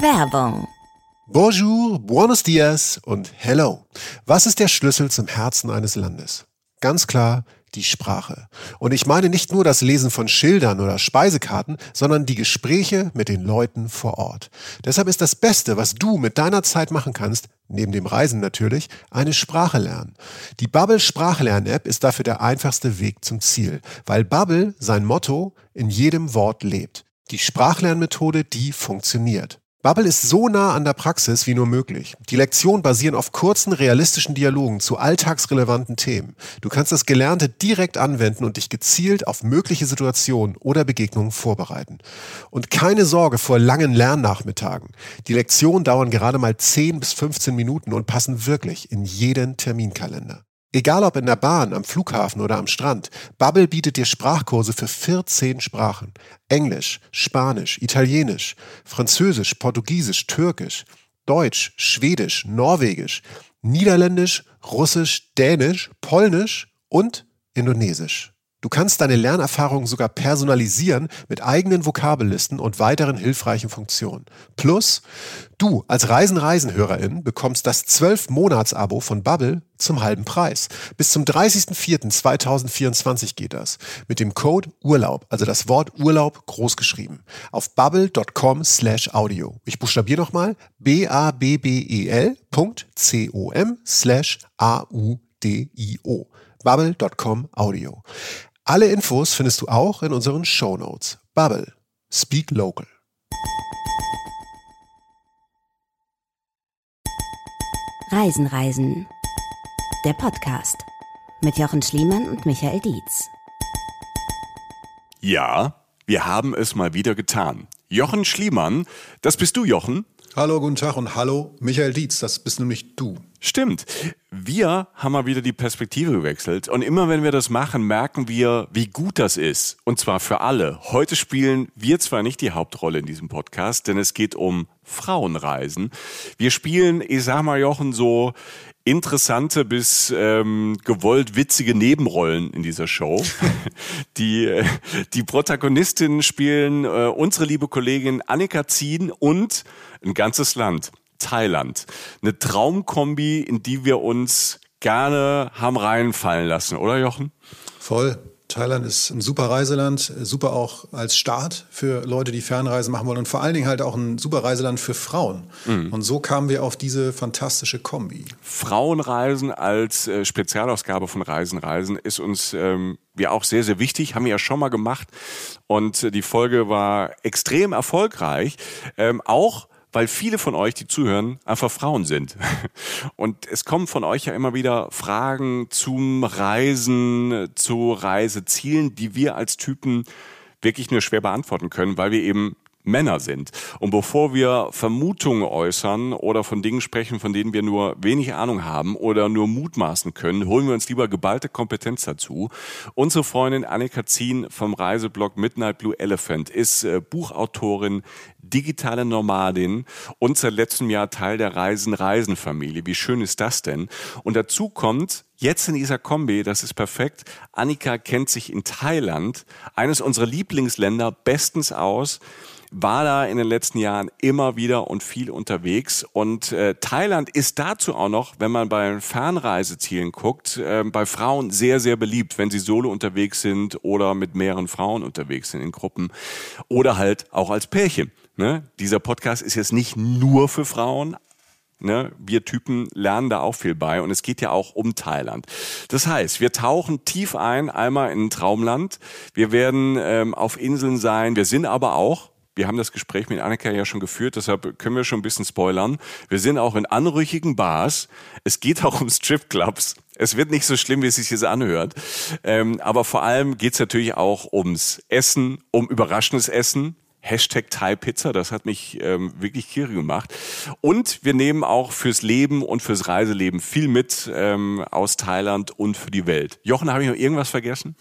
Werbung. Bonjour, buenos dias und hello. Was ist der Schlüssel zum Herzen eines Landes? Ganz klar, die Sprache. Und ich meine nicht nur das Lesen von Schildern oder Speisekarten, sondern die Gespräche mit den Leuten vor Ort. Deshalb ist das Beste, was du mit deiner Zeit machen kannst, neben dem Reisen natürlich, eine Sprache lernen. Die Bubble Sprachlern-App ist dafür der einfachste Weg zum Ziel, weil Bubble sein Motto in jedem Wort lebt. Die Sprachlernmethode, die funktioniert. Bubble ist so nah an der Praxis wie nur möglich. Die Lektionen basieren auf kurzen, realistischen Dialogen zu alltagsrelevanten Themen. Du kannst das Gelernte direkt anwenden und dich gezielt auf mögliche Situationen oder Begegnungen vorbereiten. Und keine Sorge vor langen Lernnachmittagen. Die Lektionen dauern gerade mal 10 bis 15 Minuten und passen wirklich in jeden Terminkalender. Egal ob in der Bahn, am Flughafen oder am Strand, Bubble bietet dir Sprachkurse für 14 Sprachen. Englisch, Spanisch, Italienisch, Französisch, Portugiesisch, Türkisch, Deutsch, Schwedisch, Norwegisch, Niederländisch, Russisch, Dänisch, Polnisch und Indonesisch. Du kannst deine Lernerfahrung sogar personalisieren mit eigenen Vokabellisten und weiteren hilfreichen Funktionen. Plus, du als Reisen-Reisen-Hörerin bekommst das 12-Monats-Abo von Bubble zum halben Preis. Bis zum 30.04.2024 geht das. Mit dem Code Urlaub, also das Wort Urlaub großgeschrieben. Auf bubble.com slash audio. Ich buchstabiere nochmal b-a-b-b-e-l.com slash a-u-d-i-o bubble.com Audio. Alle Infos findest du auch in unseren Show Notes. Bubble. Speak Local. Reisen, Reisen. Der Podcast mit Jochen Schliemann und Michael Dietz. Ja, wir haben es mal wieder getan. Jochen Schliemann, das bist du, Jochen. Hallo, guten Tag und hallo, Michael Dietz, das bist nämlich du. Stimmt. Wir haben mal wieder die Perspektive gewechselt. Und immer wenn wir das machen, merken wir, wie gut das ist. Und zwar für alle. Heute spielen wir zwar nicht die Hauptrolle in diesem Podcast, denn es geht um Frauenreisen. Wir spielen, ich sag mal, Jochen, so interessante bis ähm, gewollt witzige Nebenrollen in dieser Show. die, äh, die Protagonistinnen spielen äh, unsere liebe Kollegin Annika Zien und ein ganzes Land. Thailand. Eine Traumkombi, in die wir uns gerne haben reinfallen lassen, oder Jochen? Voll. Thailand ist ein super Reiseland, super auch als Start für Leute, die Fernreisen machen wollen und vor allen Dingen halt auch ein super Reiseland für Frauen. Mhm. Und so kamen wir auf diese fantastische Kombi. Frauenreisen als äh, Spezialausgabe von Reisen, Reisen ist uns ähm, ja auch sehr, sehr wichtig, haben wir ja schon mal gemacht und äh, die Folge war extrem erfolgreich. Ähm, auch weil viele von euch, die zuhören, einfach Frauen sind. Und es kommen von euch ja immer wieder Fragen zum Reisen, zu Reisezielen, die wir als Typen wirklich nur schwer beantworten können, weil wir eben Männer sind. Und bevor wir Vermutungen äußern oder von Dingen sprechen, von denen wir nur wenig Ahnung haben oder nur mutmaßen können, holen wir uns lieber geballte Kompetenz dazu. Unsere Freundin Annika Zien vom Reiseblog Midnight Blue Elephant ist äh, Buchautorin, digitale Nomadin und seit letztem Jahr Teil der Reisen-Reisen-Familie. Wie schön ist das denn? Und dazu kommt, Jetzt in dieser Kombi, das ist perfekt. Annika kennt sich in Thailand, eines unserer Lieblingsländer, bestens aus war da in den letzten Jahren immer wieder und viel unterwegs. Und äh, Thailand ist dazu auch noch, wenn man bei Fernreisezielen guckt, äh, bei Frauen sehr, sehr beliebt, wenn sie solo unterwegs sind oder mit mehreren Frauen unterwegs sind in Gruppen oder halt auch als Pärchen. Ne? Dieser Podcast ist jetzt nicht nur für Frauen, Ne, wir Typen lernen da auch viel bei und es geht ja auch um Thailand. Das heißt, wir tauchen tief ein, einmal in ein Traumland. Wir werden ähm, auf Inseln sein. Wir sind aber auch wir haben das Gespräch mit Annika ja schon geführt, deshalb können wir schon ein bisschen spoilern. Wir sind auch in anrüchigen Bars. Es geht auch um Stripclubs. Es wird nicht so schlimm, wie es sich jetzt anhört. Ähm, aber vor allem geht es natürlich auch ums Essen, um überraschendes Essen. Hashtag Thai Pizza, das hat mich ähm, wirklich kirre gemacht. Und wir nehmen auch fürs Leben und fürs Reiseleben viel mit ähm, aus Thailand und für die Welt. Jochen, habe ich noch irgendwas vergessen?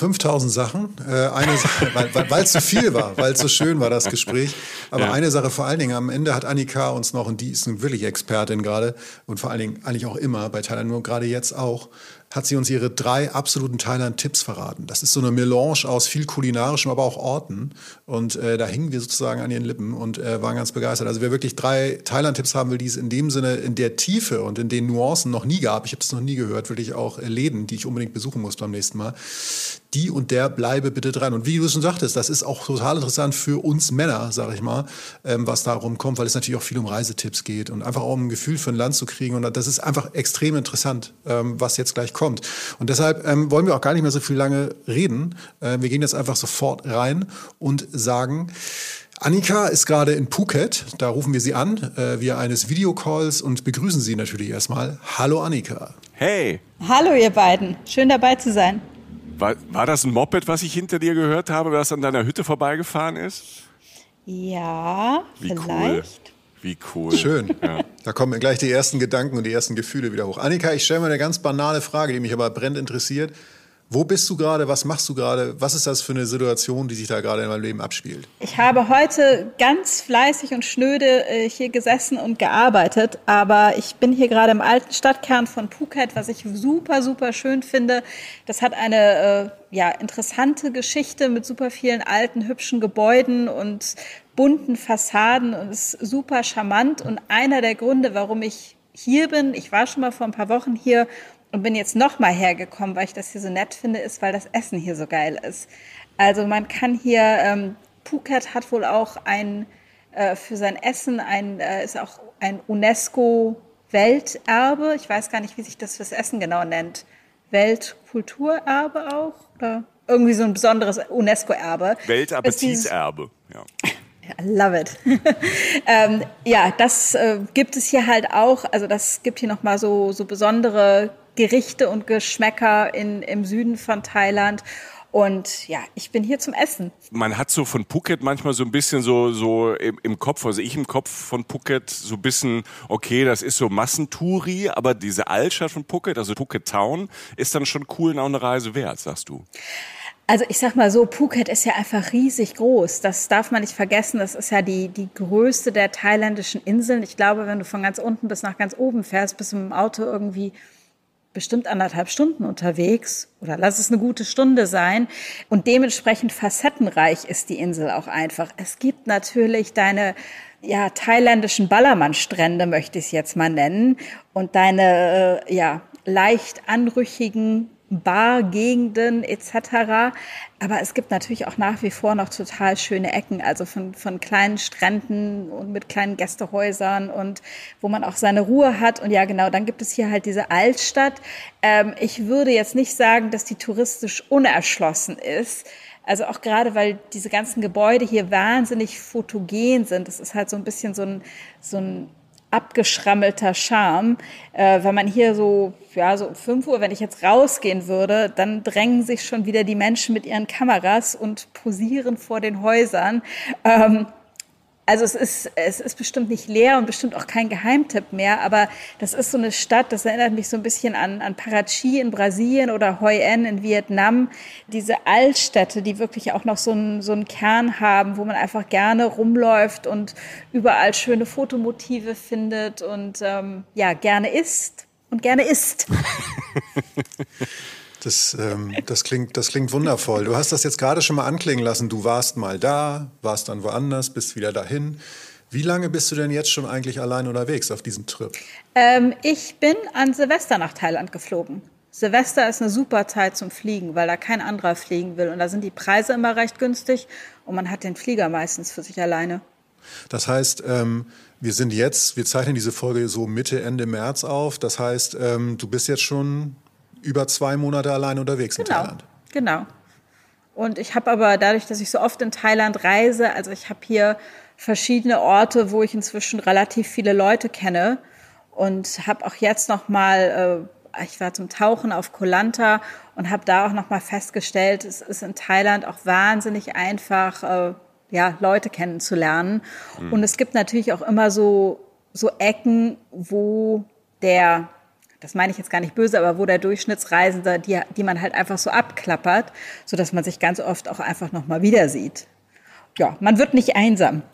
5000 Sachen. Äh, eine Sache, weil es zu viel war, weil es so schön war, das Gespräch. Aber ja. eine Sache vor allen Dingen, am Ende hat Annika uns noch, und die ist eine wirklich Expertin gerade und vor allen Dingen eigentlich auch immer bei Thailand, nur gerade jetzt auch, hat sie uns ihre drei absoluten Thailand-Tipps verraten. Das ist so eine Melange aus viel kulinarischem, aber auch Orten. Und äh, da hingen wir sozusagen an ihren Lippen und äh, waren ganz begeistert. Also wer wirklich drei Thailand-Tipps haben will, die es in dem Sinne, in der Tiefe und in den Nuancen noch nie gab, ich habe das noch nie gehört, wirklich auch Läden, die ich unbedingt besuchen muss beim nächsten Mal, die und der bleibe bitte dran. Und wie du schon sagtest, das ist auch total interessant für uns Männer, sage ich mal, ähm, was darum kommt, weil es natürlich auch viel um Reisetipps geht und einfach auch um ein Gefühl für ein Land zu kriegen. Und das ist einfach extrem interessant, ähm, was jetzt gleich kommt. Und deshalb ähm, wollen wir auch gar nicht mehr so viel lange reden. Äh, wir gehen jetzt einfach sofort rein und sagen, Annika ist gerade in Phuket. Da rufen wir sie an äh, via eines Videocalls und begrüßen sie natürlich erstmal. Hallo Annika. Hey. Hallo ihr beiden. Schön dabei zu sein. War, war das ein Moped, was ich hinter dir gehört habe, das an deiner Hütte vorbeigefahren ist? Ja, Wie vielleicht. cool. Wie cool. Schön. Ja. Da kommen mir gleich die ersten Gedanken und die ersten Gefühle wieder hoch. Annika, ich stelle mal eine ganz banale Frage, die mich aber brennend interessiert. Wo bist du gerade? Was machst du gerade? Was ist das für eine Situation, die sich da gerade in meinem Leben abspielt? Ich habe heute ganz fleißig und schnöde äh, hier gesessen und gearbeitet, aber ich bin hier gerade im alten Stadtkern von Phuket, was ich super, super schön finde. Das hat eine äh, ja, interessante Geschichte mit super vielen alten, hübschen Gebäuden und bunten Fassaden und ist super charmant. Und einer der Gründe, warum ich hier bin, ich war schon mal vor ein paar Wochen hier und bin jetzt noch mal hergekommen, weil ich das hier so nett finde, ist, weil das Essen hier so geil ist. Also man kann hier, ähm, Phuket hat wohl auch ein, äh, für sein Essen ein, äh, ist auch ein UNESCO-Welterbe. Ich weiß gar nicht, wie sich das fürs Essen genau nennt. Weltkulturerbe auch? Oder irgendwie so ein besonderes UNESCO-Erbe. Weltappetiterbe. Ja. I love it. ähm, ja, das äh, gibt es hier halt auch. Also das gibt hier nochmal so, so besondere Gerichte und Geschmäcker in, im Süden von Thailand. Und ja, ich bin hier zum Essen. Man hat so von Phuket manchmal so ein bisschen so, so im, im Kopf, also ich im Kopf von Phuket so ein bisschen, okay, das ist so Massentouri, aber diese Altstadt von Phuket, also Phuket Town, ist dann schon cool und auch eine Reise wert, sagst du. Also ich sag mal so, Phuket ist ja einfach riesig groß. Das darf man nicht vergessen. Das ist ja die, die größte der thailändischen Inseln. Ich glaube, wenn du von ganz unten bis nach ganz oben fährst, bist du mit dem Auto irgendwie bestimmt anderthalb Stunden unterwegs oder lass es eine gute Stunde sein. Und dementsprechend facettenreich ist die Insel auch einfach. Es gibt natürlich deine ja, thailändischen Ballermann-Strände, möchte ich es jetzt mal nennen, und deine äh, ja, leicht anrüchigen Bargegenden etc. Aber es gibt natürlich auch nach wie vor noch total schöne Ecken, also von, von kleinen Stränden und mit kleinen Gästehäusern und wo man auch seine Ruhe hat. Und ja, genau, dann gibt es hier halt diese Altstadt. Ähm, ich würde jetzt nicht sagen, dass die touristisch unerschlossen ist. Also auch gerade, weil diese ganzen Gebäude hier wahnsinnig fotogen sind. Das ist halt so ein bisschen so ein, so ein abgeschrammelter Charme. Äh, wenn man hier so, ja, so um 5 Uhr, wenn ich jetzt rausgehen würde, dann drängen sich schon wieder die Menschen mit ihren Kameras und posieren vor den Häusern. Ähm, also es ist, es ist bestimmt nicht leer und bestimmt auch kein Geheimtipp mehr, aber das ist so eine Stadt, das erinnert mich so ein bisschen an, an Parachi in Brasilien oder Hoi An in Vietnam. Diese Altstädte, die wirklich auch noch so einen, so einen Kern haben, wo man einfach gerne rumläuft und überall schöne Fotomotive findet und ähm, ja, gerne isst und gerne isst. Das, ähm, das, klingt, das klingt wundervoll. Du hast das jetzt gerade schon mal anklingen lassen. Du warst mal da, warst dann woanders, bist wieder dahin. Wie lange bist du denn jetzt schon eigentlich allein unterwegs auf diesem Trip? Ähm, ich bin an Silvester nach Thailand geflogen. Silvester ist eine super Zeit zum Fliegen, weil da kein anderer fliegen will. Und da sind die Preise immer recht günstig und man hat den Flieger meistens für sich alleine. Das heißt, ähm, wir sind jetzt, wir zeichnen diese Folge so Mitte, Ende März auf. Das heißt, ähm, du bist jetzt schon über zwei Monate allein unterwegs genau, in Thailand. Genau. Und ich habe aber dadurch, dass ich so oft in Thailand reise, also ich habe hier verschiedene Orte, wo ich inzwischen relativ viele Leute kenne und habe auch jetzt noch mal äh, ich war zum Tauchen auf Koh Lanta und habe da auch noch mal festgestellt, es ist in Thailand auch wahnsinnig einfach äh, ja, Leute kennenzulernen mhm. und es gibt natürlich auch immer so so Ecken, wo der das meine ich jetzt gar nicht böse, aber wo der Durchschnittsreisende, die, die man halt einfach so abklappert, so dass man sich ganz oft auch einfach nochmal wieder sieht. Ja, man wird nicht einsam.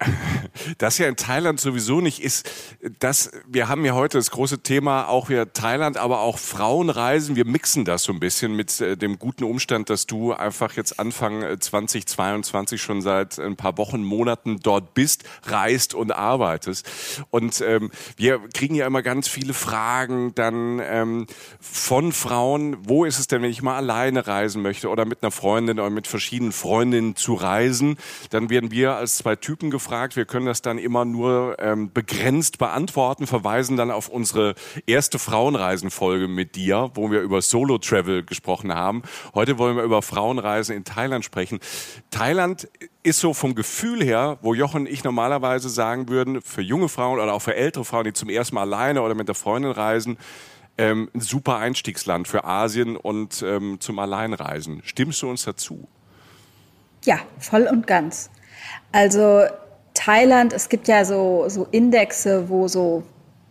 Das ja in Thailand sowieso nicht ist, das, wir haben ja heute das große Thema auch wieder Thailand, aber auch Frauenreisen. Wir mixen das so ein bisschen mit äh, dem guten Umstand, dass du einfach jetzt Anfang 2022 äh, schon seit ein paar Wochen, Monaten dort bist, reist und arbeitest. Und ähm, wir kriegen ja immer ganz viele Fragen dann ähm, von Frauen, wo ist es denn, wenn ich mal alleine reisen möchte oder mit einer Freundin oder mit verschiedenen Freundinnen zu reisen, dann werden wir als zwei Typen gefragt. Wir können das dann immer nur ähm, begrenzt beantworten, verweisen dann auf unsere erste Frauenreisenfolge mit dir, wo wir über Solo-Travel gesprochen haben. Heute wollen wir über Frauenreisen in Thailand sprechen. Thailand ist so vom Gefühl her, wo Jochen und ich normalerweise sagen würden, für junge Frauen oder auch für ältere Frauen, die zum ersten Mal alleine oder mit der Freundin reisen, ähm, ein super Einstiegsland für Asien und ähm, zum Alleinreisen. Stimmst du uns dazu? Ja, voll und ganz. Also Thailand, es gibt ja so, so Indexe, wo so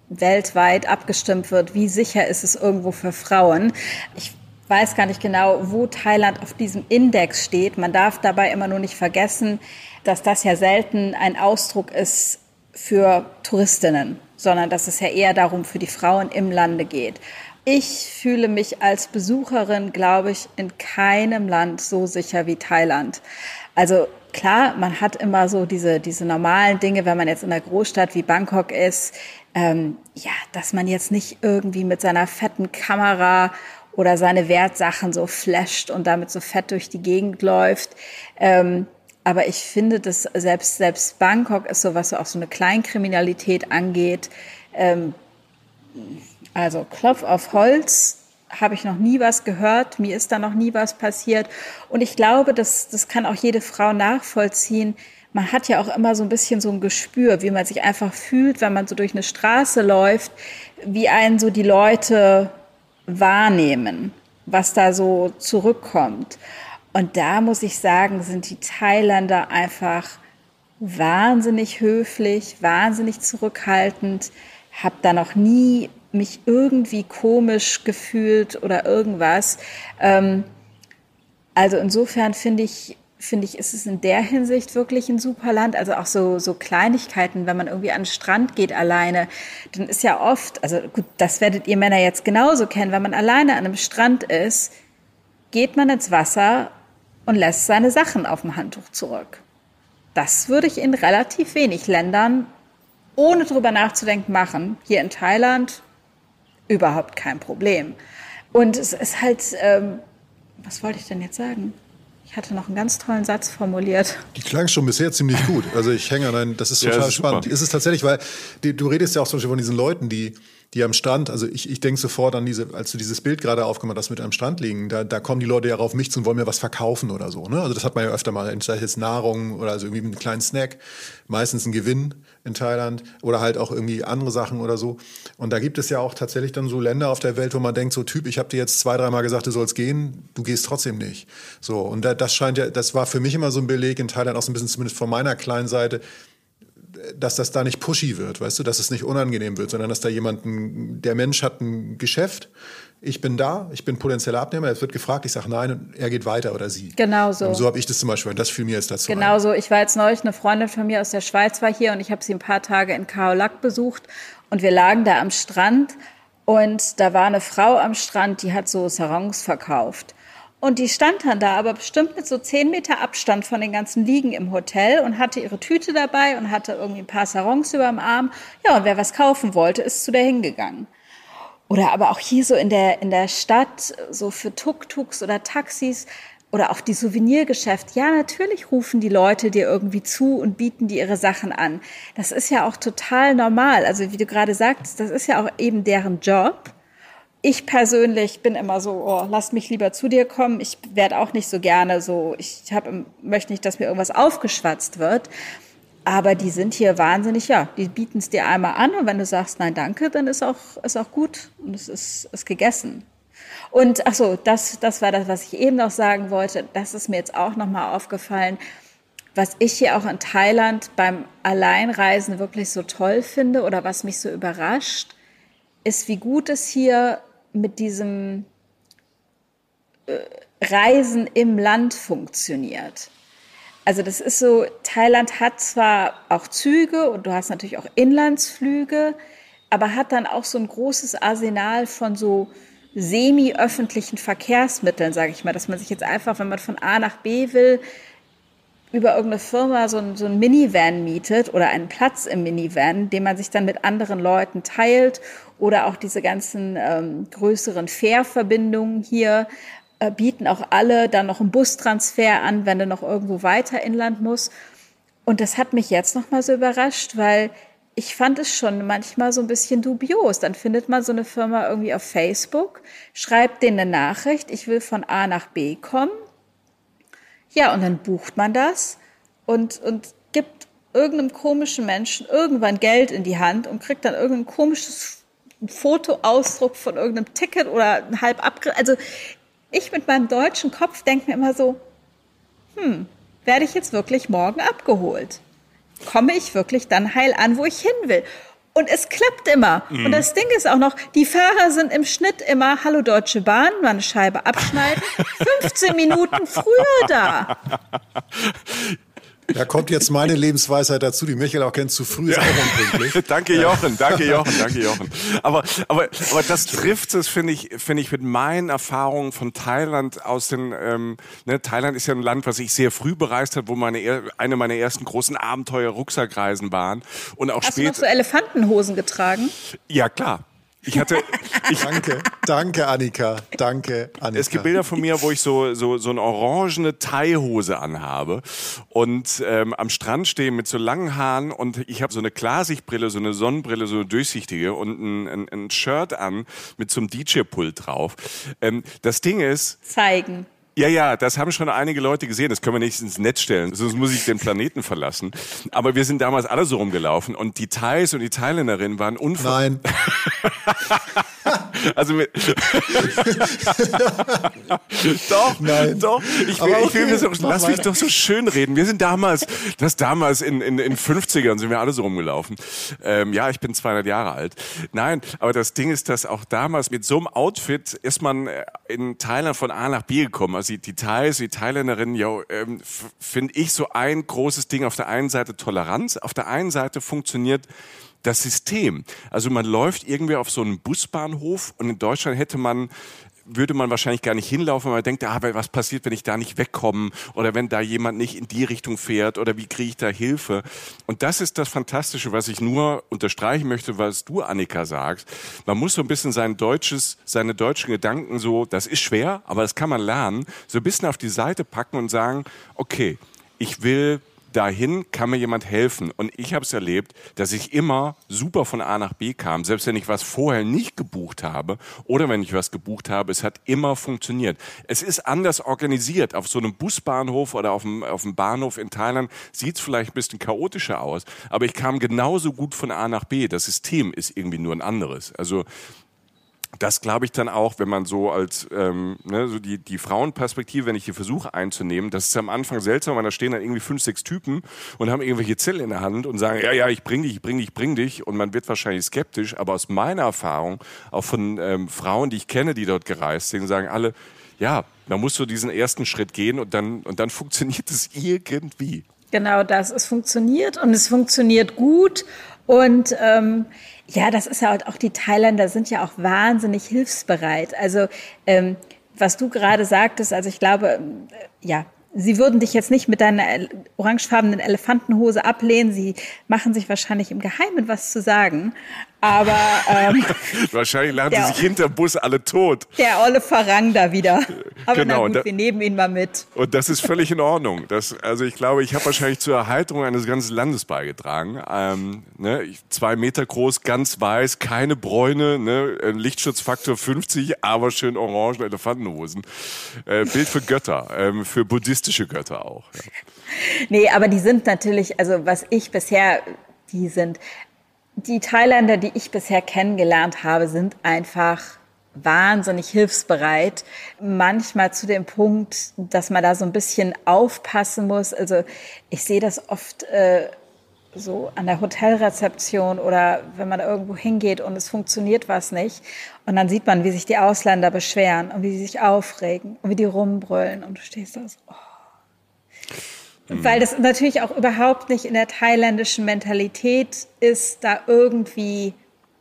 weltweit abgestimmt wird, wie sicher ist es irgendwo für Frauen. Ich weiß gar nicht genau, wo Thailand auf diesem Index steht. Man darf dabei immer nur nicht vergessen, dass das ja selten ein Ausdruck ist für Touristinnen, sondern dass es ja eher darum für die Frauen im Lande geht. Ich fühle mich als Besucherin, glaube ich, in keinem Land so sicher wie Thailand. Also klar, man hat immer so diese, diese normalen Dinge, wenn man jetzt in einer Großstadt wie Bangkok ist, ähm, ja, dass man jetzt nicht irgendwie mit seiner fetten Kamera oder seine Wertsachen so flasht und damit so fett durch die Gegend läuft. Ähm, aber ich finde, dass selbst, selbst Bangkok ist so, was so auch so eine Kleinkriminalität angeht. Ähm, also Klopf auf Holz, habe ich noch nie was gehört, mir ist da noch nie was passiert. Und ich glaube, das, das kann auch jede Frau nachvollziehen. Man hat ja auch immer so ein bisschen so ein Gespür, wie man sich einfach fühlt, wenn man so durch eine Straße läuft, wie einen so die Leute wahrnehmen, was da so zurückkommt. Und da muss ich sagen, sind die Thailänder einfach wahnsinnig höflich, wahnsinnig zurückhaltend. Hab da noch nie mich irgendwie komisch gefühlt oder irgendwas. Ähm, also insofern finde ich, finde ich, ist es in der Hinsicht wirklich ein super Land. Also auch so, so Kleinigkeiten, wenn man irgendwie an den Strand geht alleine, dann ist ja oft, also gut, das werdet ihr Männer jetzt genauso kennen, wenn man alleine an einem Strand ist, geht man ins Wasser und lässt seine Sachen auf dem Handtuch zurück. Das würde ich in relativ wenig Ländern ohne drüber nachzudenken machen. Hier in Thailand überhaupt kein Problem. Und es ist halt, ähm, was wollte ich denn jetzt sagen? Ich hatte noch einen ganz tollen Satz formuliert. Die klang schon bisher ziemlich gut. Also ich hänge an ein, das ist total ja, ist spannend. Super. Ist es tatsächlich, weil die, du redest ja auch zum Beispiel von diesen Leuten, die die am Strand, also ich, ich denke sofort an diese, als du dieses Bild gerade aufgemacht hast mit am Strand liegen, da, da kommen die Leute ja auf mich zu und wollen mir was verkaufen oder so. Ne? Also das hat man ja öfter mal, entweder jetzt Nahrung oder also irgendwie einen kleinen Snack, meistens ein Gewinn in Thailand oder halt auch irgendwie andere Sachen oder so. Und da gibt es ja auch tatsächlich dann so Länder auf der Welt, wo man denkt, so Typ, ich habe dir jetzt zwei, dreimal gesagt, du sollst gehen, du gehst trotzdem nicht. So, und da, das scheint ja, das war für mich immer so ein Beleg in Thailand auch so ein bisschen zumindest von meiner kleinen Seite, dass das da nicht pushy wird, weißt du, dass es nicht unangenehm wird, sondern dass da jemanden, der Mensch hat ein Geschäft, ich bin da, ich bin potenzieller Abnehmer, es wird gefragt, ich sage nein und er geht weiter oder sie. Genau so. Und so habe ich das zum Beispiel und das fiel mir jetzt dazu Genau so. Ich war jetzt neulich, eine Freundin von mir aus der Schweiz war hier und ich habe sie ein paar Tage in Kaolack besucht und wir lagen da am Strand und da war eine Frau am Strand, die hat so Sarongs verkauft. Und die stand dann da, aber bestimmt mit so zehn Meter Abstand von den ganzen Liegen im Hotel und hatte ihre Tüte dabei und hatte irgendwie ein paar Sarons über dem Arm. Ja, und wer was kaufen wollte, ist zu der hingegangen. Oder aber auch hier so in der, in der Stadt, so für Tuk-Tuks oder Taxis oder auch die Souvenirgeschäfte. Ja, natürlich rufen die Leute dir irgendwie zu und bieten dir ihre Sachen an. Das ist ja auch total normal. Also wie du gerade sagst, das ist ja auch eben deren Job ich persönlich bin immer so, oh, lass mich lieber zu dir kommen. Ich werde auch nicht so gerne so, ich hab, möchte nicht, dass mir irgendwas aufgeschwatzt wird. Aber die sind hier wahnsinnig, ja, die bieten es dir einmal an und wenn du sagst, nein, danke, dann ist auch, ist auch gut und es ist, ist gegessen. Und ach so, das, das war das, was ich eben noch sagen wollte. Das ist mir jetzt auch nochmal aufgefallen. Was ich hier auch in Thailand beim Alleinreisen wirklich so toll finde oder was mich so überrascht, ist, wie gut es hier mit diesem äh, Reisen im Land funktioniert. Also das ist so, Thailand hat zwar auch Züge und du hast natürlich auch Inlandsflüge, aber hat dann auch so ein großes Arsenal von so semi-öffentlichen Verkehrsmitteln, sage ich mal, dass man sich jetzt einfach, wenn man von A nach B will, über irgendeine Firma so ein, so ein Minivan mietet oder einen Platz im Minivan, den man sich dann mit anderen Leuten teilt oder auch diese ganzen ähm, größeren Fährverbindungen hier äh, bieten auch alle dann noch einen Bustransfer an, wenn du noch irgendwo weiter inland muss. Und das hat mich jetzt noch mal so überrascht, weil ich fand es schon manchmal so ein bisschen dubios. Dann findet man so eine Firma irgendwie auf Facebook, schreibt denen eine Nachricht, ich will von A nach B kommen. Ja, und dann bucht man das und, und gibt irgendeinem komischen Menschen irgendwann Geld in die Hand und kriegt dann irgendein komisches Fotoausdruck von irgendeinem Ticket oder halb abge... Also ich mit meinem deutschen Kopf denke mir immer so, hm, werde ich jetzt wirklich morgen abgeholt? komme ich wirklich dann heil an, wo ich hin will. Und es klappt immer. Mhm. Und das Ding ist auch noch, die Fahrer sind im Schnitt immer, hallo Deutsche Bahn, mal eine Scheibe abschneiden, 15 Minuten früher da. Da kommt jetzt meine Lebensweisheit dazu, die Michael auch kennt, zu früh ist ja. auch unpünktlich. danke Jochen, danke Jochen, danke Jochen. Aber, aber, aber das trifft es, finde ich, finde ich, mit meinen Erfahrungen von Thailand aus den, ähm, ne, Thailand ist ja ein Land, was ich sehr früh bereist habe, wo meine, eine meiner ersten großen Abenteuer Rucksackreisen waren. Und auch Hast später. Hast du noch so Elefantenhosen getragen? Ja, klar. Ich hatte. Ich, danke, danke, Annika. Danke, Annika. Es gibt Bilder von mir, wo ich so, so, so eine orangene Thai-Hose anhabe und ähm, am Strand stehe mit so langen Haaren und ich habe so eine Klarsichtbrille, so eine Sonnenbrille, so eine durchsichtige und ein, ein, ein Shirt an mit so einem DJ-Pult drauf. Ähm, das Ding ist. Zeigen. Ja, ja, das haben schon einige Leute gesehen. Das können wir nicht ins Netz stellen, sonst muss ich den Planeten verlassen. Aber wir sind damals alle so rumgelaufen und die Thais und die Thailänderinnen waren unfassbar. Nein. also mit doch, Nein. doch. Ich will, okay, ich will mir so, lass weiter. mich doch so schön reden. Wir sind damals, das damals in in in 50ern sind wir alle so rumgelaufen. Ähm, ja, ich bin 200 Jahre alt. Nein, aber das Ding ist, dass auch damals mit so einem Outfit ist man äh, in Thailand von A nach B gekommen. Also die, die Thais, die Thailänderinnen, ja, ähm, finde ich so ein großes Ding. Auf der einen Seite Toleranz, auf der einen Seite funktioniert das System. Also man läuft irgendwie auf so einen Busbahnhof und in Deutschland hätte man würde man wahrscheinlich gar nicht hinlaufen, weil man denkt, ah, was passiert, wenn ich da nicht wegkomme oder wenn da jemand nicht in die Richtung fährt oder wie kriege ich da Hilfe? Und das ist das Fantastische, was ich nur unterstreichen möchte, was du, Annika, sagst. Man muss so ein bisschen sein deutsches, seine deutschen Gedanken so, das ist schwer, aber das kann man lernen, so ein bisschen auf die Seite packen und sagen, okay, ich will dahin kann mir jemand helfen. Und ich habe es erlebt, dass ich immer super von A nach B kam, selbst wenn ich was vorher nicht gebucht habe oder wenn ich was gebucht habe, es hat immer funktioniert. Es ist anders organisiert. Auf so einem Busbahnhof oder auf dem, auf dem Bahnhof in Thailand sieht es vielleicht ein bisschen chaotischer aus, aber ich kam genauso gut von A nach B. Das System ist irgendwie nur ein anderes. Also das glaube ich dann auch, wenn man so als ähm, ne, so die, die Frauenperspektive, wenn ich hier versuche einzunehmen, das ist am Anfang seltsam, weil da stehen dann irgendwie fünf, sechs Typen und haben irgendwelche Zettel in der Hand und sagen, ja, ja, ich bring dich, ich bring dich, ich bring dich. Und man wird wahrscheinlich skeptisch, aber aus meiner Erfahrung, auch von ähm, Frauen, die ich kenne, die dort gereist sind, sagen alle, ja, man muss so diesen ersten Schritt gehen und dann, und dann funktioniert es irgendwie. Genau das, es funktioniert und es funktioniert gut. Und ähm, ja, das ist ja auch, die Thailänder sind ja auch wahnsinnig hilfsbereit. Also ähm, was du gerade sagtest, also ich glaube, äh, ja, sie würden dich jetzt nicht mit deiner orangefarbenen Elefantenhose ablehnen. Sie machen sich wahrscheinlich im Geheimen was zu sagen. Aber ähm, wahrscheinlich lachen sie sich hinter Bus alle tot. Der olle Farang da wieder. Aber genau, na gut, da, wir nehmen ihn mal mit. Und das ist völlig in Ordnung. Das, also ich glaube, ich habe wahrscheinlich zur Erheiterung eines ganzen Landes beigetragen. Ähm, ne, zwei Meter groß, ganz weiß, keine Bräune, ne, Lichtschutzfaktor 50, aber schön orange Elefantenhosen. Äh, Bild für Götter, ähm, für buddhistische Götter auch. Ja. Nee, aber die sind natürlich, also was ich bisher, die sind die Thailänder, die ich bisher kennengelernt habe, sind einfach wahnsinnig hilfsbereit. Manchmal zu dem Punkt, dass man da so ein bisschen aufpassen muss. Also ich sehe das oft äh, so an der Hotelrezeption oder wenn man irgendwo hingeht und es funktioniert was nicht. Und dann sieht man, wie sich die Ausländer beschweren und wie sie sich aufregen und wie die rumbrüllen. Und du stehst da so, oh. Weil das natürlich auch überhaupt nicht in der thailändischen Mentalität ist, da irgendwie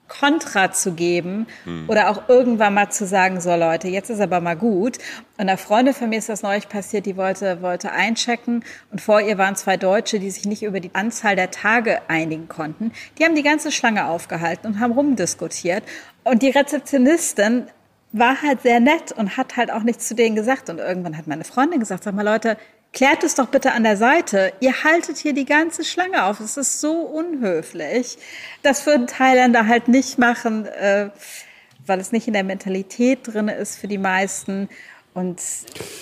Kontra zu geben hm. oder auch irgendwann mal zu sagen, so Leute, jetzt ist aber mal gut. Und einer Freundin von mir ist das neulich passiert, die wollte, wollte einchecken und vor ihr waren zwei Deutsche, die sich nicht über die Anzahl der Tage einigen konnten. Die haben die ganze Schlange aufgehalten und haben rumdiskutiert. Und die Rezeptionistin war halt sehr nett und hat halt auch nichts zu denen gesagt. Und irgendwann hat meine Freundin gesagt, sag mal Leute, klärt es doch bitte an der Seite. Ihr haltet hier die ganze Schlange auf. Es ist so unhöflich. Das würden Thailänder halt nicht machen, äh, weil es nicht in der Mentalität drin ist für die meisten. Und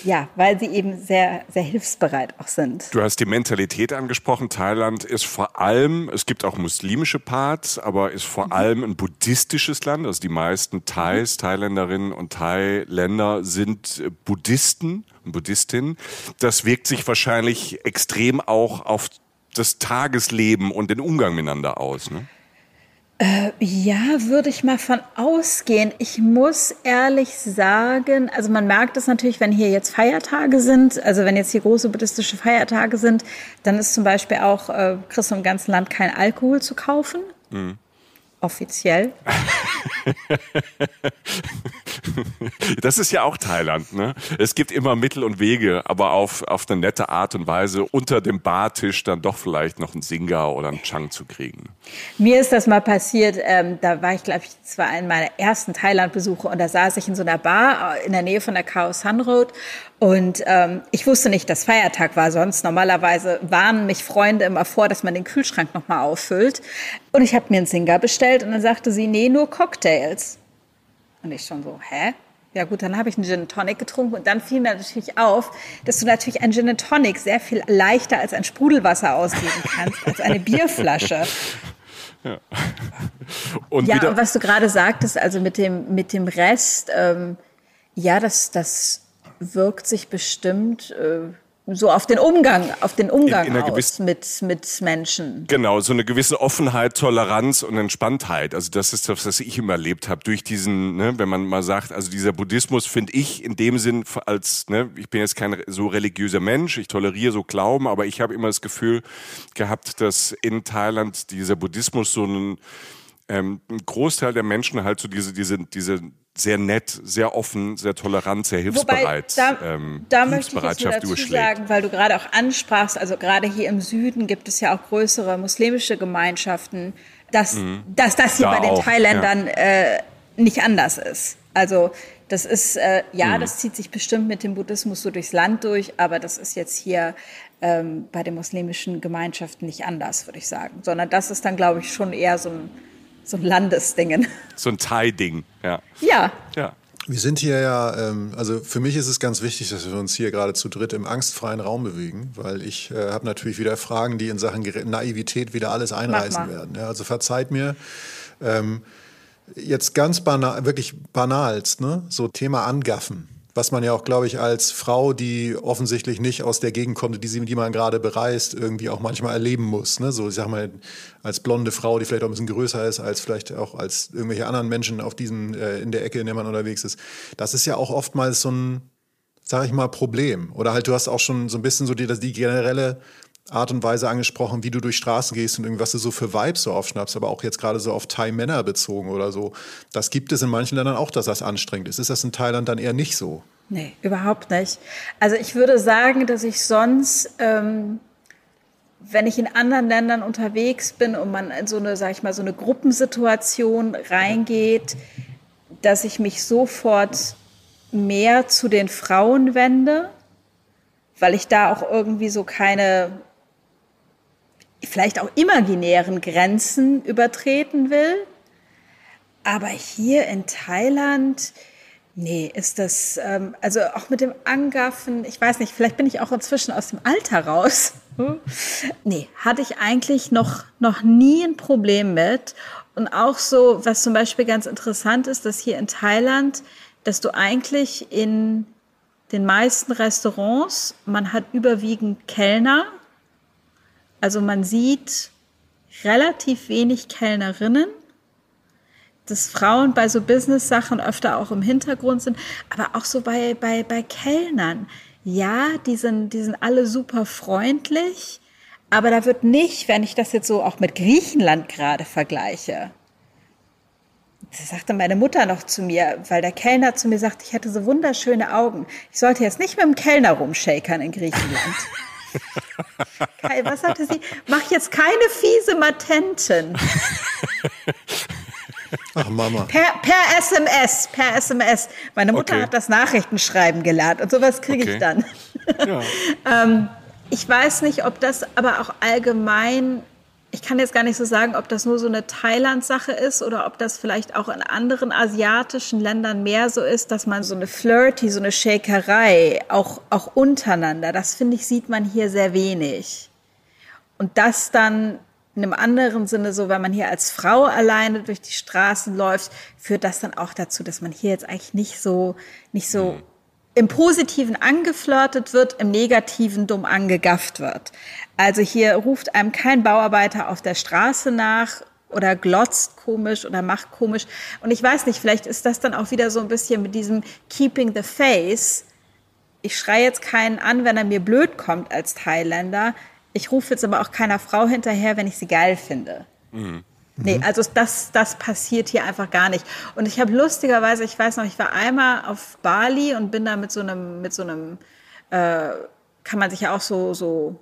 ja, weil sie eben sehr, sehr hilfsbereit auch sind. Du hast die Mentalität angesprochen. Thailand ist vor allem, es gibt auch muslimische Parts, aber ist vor mhm. allem ein buddhistisches Land. Also die meisten Thais, Thailänderinnen und Thailänder sind Buddhisten und Buddhistinnen. Das wirkt sich wahrscheinlich extrem auch auf das Tagesleben und den Umgang miteinander aus. Ne? Äh, ja, würde ich mal von ausgehen. Ich muss ehrlich sagen, also man merkt es natürlich, wenn hier jetzt Feiertage sind, also wenn jetzt hier große buddhistische Feiertage sind, dann ist zum Beispiel auch, äh, du im ganzen Land kein Alkohol zu kaufen. Mhm offiziell. das ist ja auch Thailand. Ne? Es gibt immer Mittel und Wege, aber auf, auf eine nette Art und Weise unter dem Bartisch dann doch vielleicht noch einen Singa oder einen Chang zu kriegen. Mir ist das mal passiert, ähm, da war ich, glaube ich, das war einer meiner ersten Thailand-Besuche und da saß ich in so einer Bar in der Nähe von der Khao San Road und ähm, ich wusste nicht, dass Feiertag war. Sonst normalerweise warnen mich Freunde immer vor, dass man den Kühlschrank nochmal auffüllt. Und ich habe mir einen Singer bestellt und dann sagte sie, nee, nur Cocktails. Und ich schon so, hä? Ja gut, dann habe ich einen Gin Tonic getrunken und dann fiel mir natürlich auf, dass du natürlich ein Gin Tonic sehr viel leichter als ein Sprudelwasser ausgeben kannst, als eine Bierflasche. Ja, und, ja, und was du gerade sagtest, also mit dem, mit dem Rest, ähm, ja, das, das wirkt sich bestimmt äh, so auf den Umgang, auf den Umgang in, in aus mit, mit Menschen. Genau, so eine gewisse Offenheit, Toleranz und Entspanntheit. Also das ist das, was ich immer erlebt habe. Durch diesen, ne, wenn man mal sagt, also dieser Buddhismus finde ich in dem Sinn als, ne, ich bin jetzt kein so religiöser Mensch, ich toleriere so Glauben, aber ich habe immer das Gefühl gehabt, dass in Thailand dieser Buddhismus so ein ähm, ein Großteil der Menschen halt so diese, diese, diese sehr nett, sehr offen, sehr tolerant, sehr hilfsbereit. Wobei, da, ähm, da möchte ich jetzt dazu sagen, weil du gerade auch ansprachst, also gerade hier im Süden gibt es ja auch größere muslimische Gemeinschaften, dass, mhm. dass das hier da bei den auch, Thailändern ja. äh, nicht anders ist. Also das ist, äh, ja, mhm. das zieht sich bestimmt mit dem Buddhismus so durchs Land durch, aber das ist jetzt hier ähm, bei den muslimischen Gemeinschaften nicht anders, würde ich sagen. Sondern das ist dann, glaube ich, schon eher so ein so ein Landesdingen. So ein Thai-Ding, ja. Ja. Ja. Wir sind hier ja, ähm, also für mich ist es ganz wichtig, dass wir uns hier gerade zu dritt im angstfreien Raum bewegen, weil ich äh, habe natürlich wieder Fragen, die in Sachen Naivität wieder alles einreißen werden. Ja, also verzeiht mir. Ähm, jetzt ganz banal, wirklich banalst, ne? so Thema Angaffen was man ja auch, glaube ich, als Frau, die offensichtlich nicht aus der Gegend kommt, die, sie, die man gerade bereist, irgendwie auch manchmal erleben muss. Ne? So, ich sag mal, als blonde Frau, die vielleicht auch ein bisschen größer ist, als vielleicht auch als irgendwelche anderen Menschen auf diesem, äh, in der Ecke, in der man unterwegs ist. Das ist ja auch oftmals so ein, sag ich mal, Problem. Oder halt, du hast auch schon so ein bisschen so die, die generelle Art und Weise angesprochen, wie du durch Straßen gehst und irgendwas du so für Vibes so aufschnappst, aber auch jetzt gerade so auf Thai-Männer bezogen oder so. Das gibt es in manchen Ländern auch, dass das anstrengend ist. Ist das in Thailand dann eher nicht so? Nee, überhaupt nicht. Also ich würde sagen, dass ich sonst, ähm, wenn ich in anderen Ländern unterwegs bin und man in so eine, sag ich mal, so eine Gruppensituation reingeht, dass ich mich sofort mehr zu den Frauen wende, weil ich da auch irgendwie so keine vielleicht auch imaginären Grenzen übertreten will. Aber hier in Thailand, nee, ist das, ähm, also auch mit dem Angaffen, ich weiß nicht, vielleicht bin ich auch inzwischen aus dem Alter raus. nee, hatte ich eigentlich noch, noch nie ein Problem mit. Und auch so, was zum Beispiel ganz interessant ist, dass hier in Thailand, dass du eigentlich in den meisten Restaurants, man hat überwiegend Kellner, also man sieht relativ wenig Kellnerinnen, dass Frauen bei so Business-Sachen öfter auch im Hintergrund sind, aber auch so bei, bei, bei Kellnern. ja, die sind, die sind alle super freundlich, aber da wird nicht, wenn ich das jetzt so auch mit Griechenland gerade vergleiche, das sagte meine Mutter noch zu mir, weil der Kellner zu mir sagt, ich hätte so wunderschöne Augen. Ich sollte jetzt nicht mit dem Kellner rumshakern in Griechenland. Kai, was hatte sie? Mach jetzt keine fiese Matenten. Ach, Mama. Per, per SMS, per SMS. Meine Mutter Okay. hat das Nachrichtenschreiben gelernt und sowas kriege Okay. ich dann. ähm, ich weiß nicht, ob das aber auch allgemein, ich kann jetzt gar nicht so sagen, ob das nur so eine Thailand-Sache ist oder ob das vielleicht auch in anderen asiatischen Ländern mehr so ist, dass man so eine Flirty, so eine Shakerei, auch, auch untereinander, das finde ich, sieht man hier sehr wenig. Und das dann in einem anderen Sinne, so wenn man hier als Frau alleine durch die Straßen läuft, führt das dann auch dazu, dass man hier jetzt eigentlich nicht so, nicht so im Positiven angeflirtet wird, im Negativen dumm angegafft wird. Also hier ruft einem kein Bauarbeiter auf der Straße nach oder glotzt komisch oder macht komisch. Und ich weiß nicht, vielleicht ist das dann auch wieder so ein bisschen mit diesem Keeping the Face. Ich schreie jetzt keinen an, wenn er mir blöd kommt als Thailänder. Ich rufe jetzt aber auch keiner Frau hinterher, wenn ich sie geil finde. Nee, also das, das passiert hier einfach gar nicht. Und ich habe lustigerweise, ich weiß noch, ich war einmal auf Bali und bin da mit so einem, mit so einem, äh, kann man sich ja auch so, so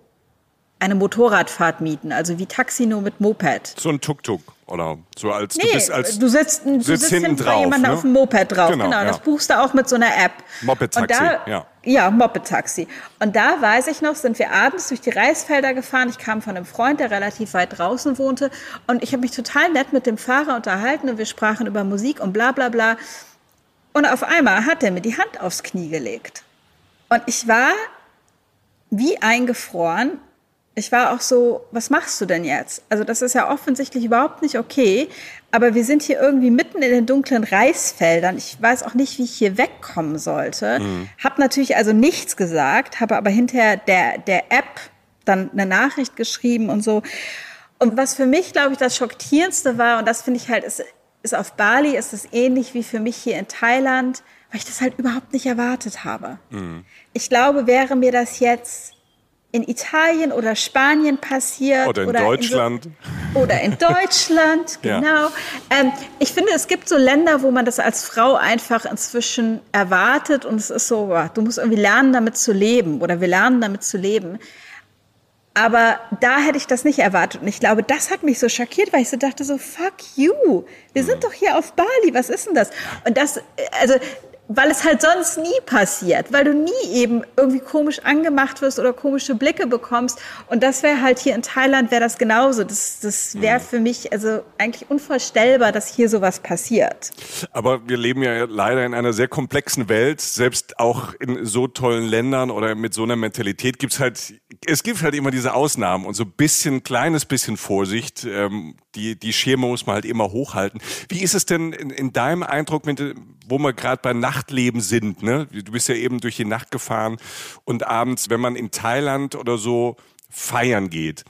eine Motorradfahrt mieten, also wie Taxi nur mit Moped. So ein Tuk-Tuk oder so als du Nee, bist als du sitzt, du sitzt sitzt hinten drauf, jemandem ne? auf dem Moped drauf. Genau, Genau, ja. das buchst du auch mit so einer App. Moped-Taxi, Und da- ja. Ja, Moped-Taxi. Und da weiß ich noch, sind wir abends durch die Reisfelder gefahren. Ich kam von einem Freund, der relativ weit draußen wohnte. Und ich habe mich total nett mit dem Fahrer unterhalten und wir sprachen über Musik und bla bla bla. Und auf einmal hat er mir die Hand aufs Knie gelegt. Und ich war wie eingefroren. Ich war auch so, was machst du denn jetzt? Also das ist ja offensichtlich überhaupt nicht okay. Aber wir sind hier irgendwie mitten in den dunklen Reisfeldern. Ich weiß auch nicht, wie ich hier wegkommen sollte. Hab natürlich also nichts gesagt, habe aber hinterher der, der App dann eine Nachricht geschrieben und so. Und was für mich, glaube ich, das Schockierendste war, und das finde ich halt, ist, ist auf Bali, ist es ähnlich wie für mich hier in Thailand, weil ich das halt überhaupt nicht erwartet habe. Ich glaube, wäre mir das jetzt in Italien oder Spanien passiert Oder in so- Deutschland. oder in Deutschland, Ja. genau. Ähm, ich finde, es gibt so Länder, wo man das als Frau einfach inzwischen erwartet und es ist so, du musst irgendwie lernen, damit zu leben oder wir lernen, damit zu leben. Aber da hätte ich das nicht erwartet. Und ich glaube, das hat mich so schockiert, weil ich so dachte so, fuck you. Wir sind doch hier auf Bali. Was ist denn das? Und das, äh, also, weil es halt sonst nie passiert, weil du nie eben irgendwie komisch angemacht wirst oder komische Blicke bekommst. Und das wäre halt hier in Thailand wäre das genauso. Das, das wäre für mich also eigentlich unvorstellbar, dass hier sowas passiert. Aber wir leben ja leider in einer sehr komplexen Welt. Selbst auch in so tollen Ländern oder mit so einer Mentalität gibt's halt, es gibt halt immer diese Ausnahmen und so ein bisschen, kleines bisschen Vorsicht. Ähm, die, die Schirme muss man halt immer hochhalten. Wie ist es denn in, in deinem Eindruck, mit, wo wir gerade bei Nachtleben sind? Ne? Du bist ja eben durch die Nacht gefahren und abends, wenn man in Thailand oder so feiern geht.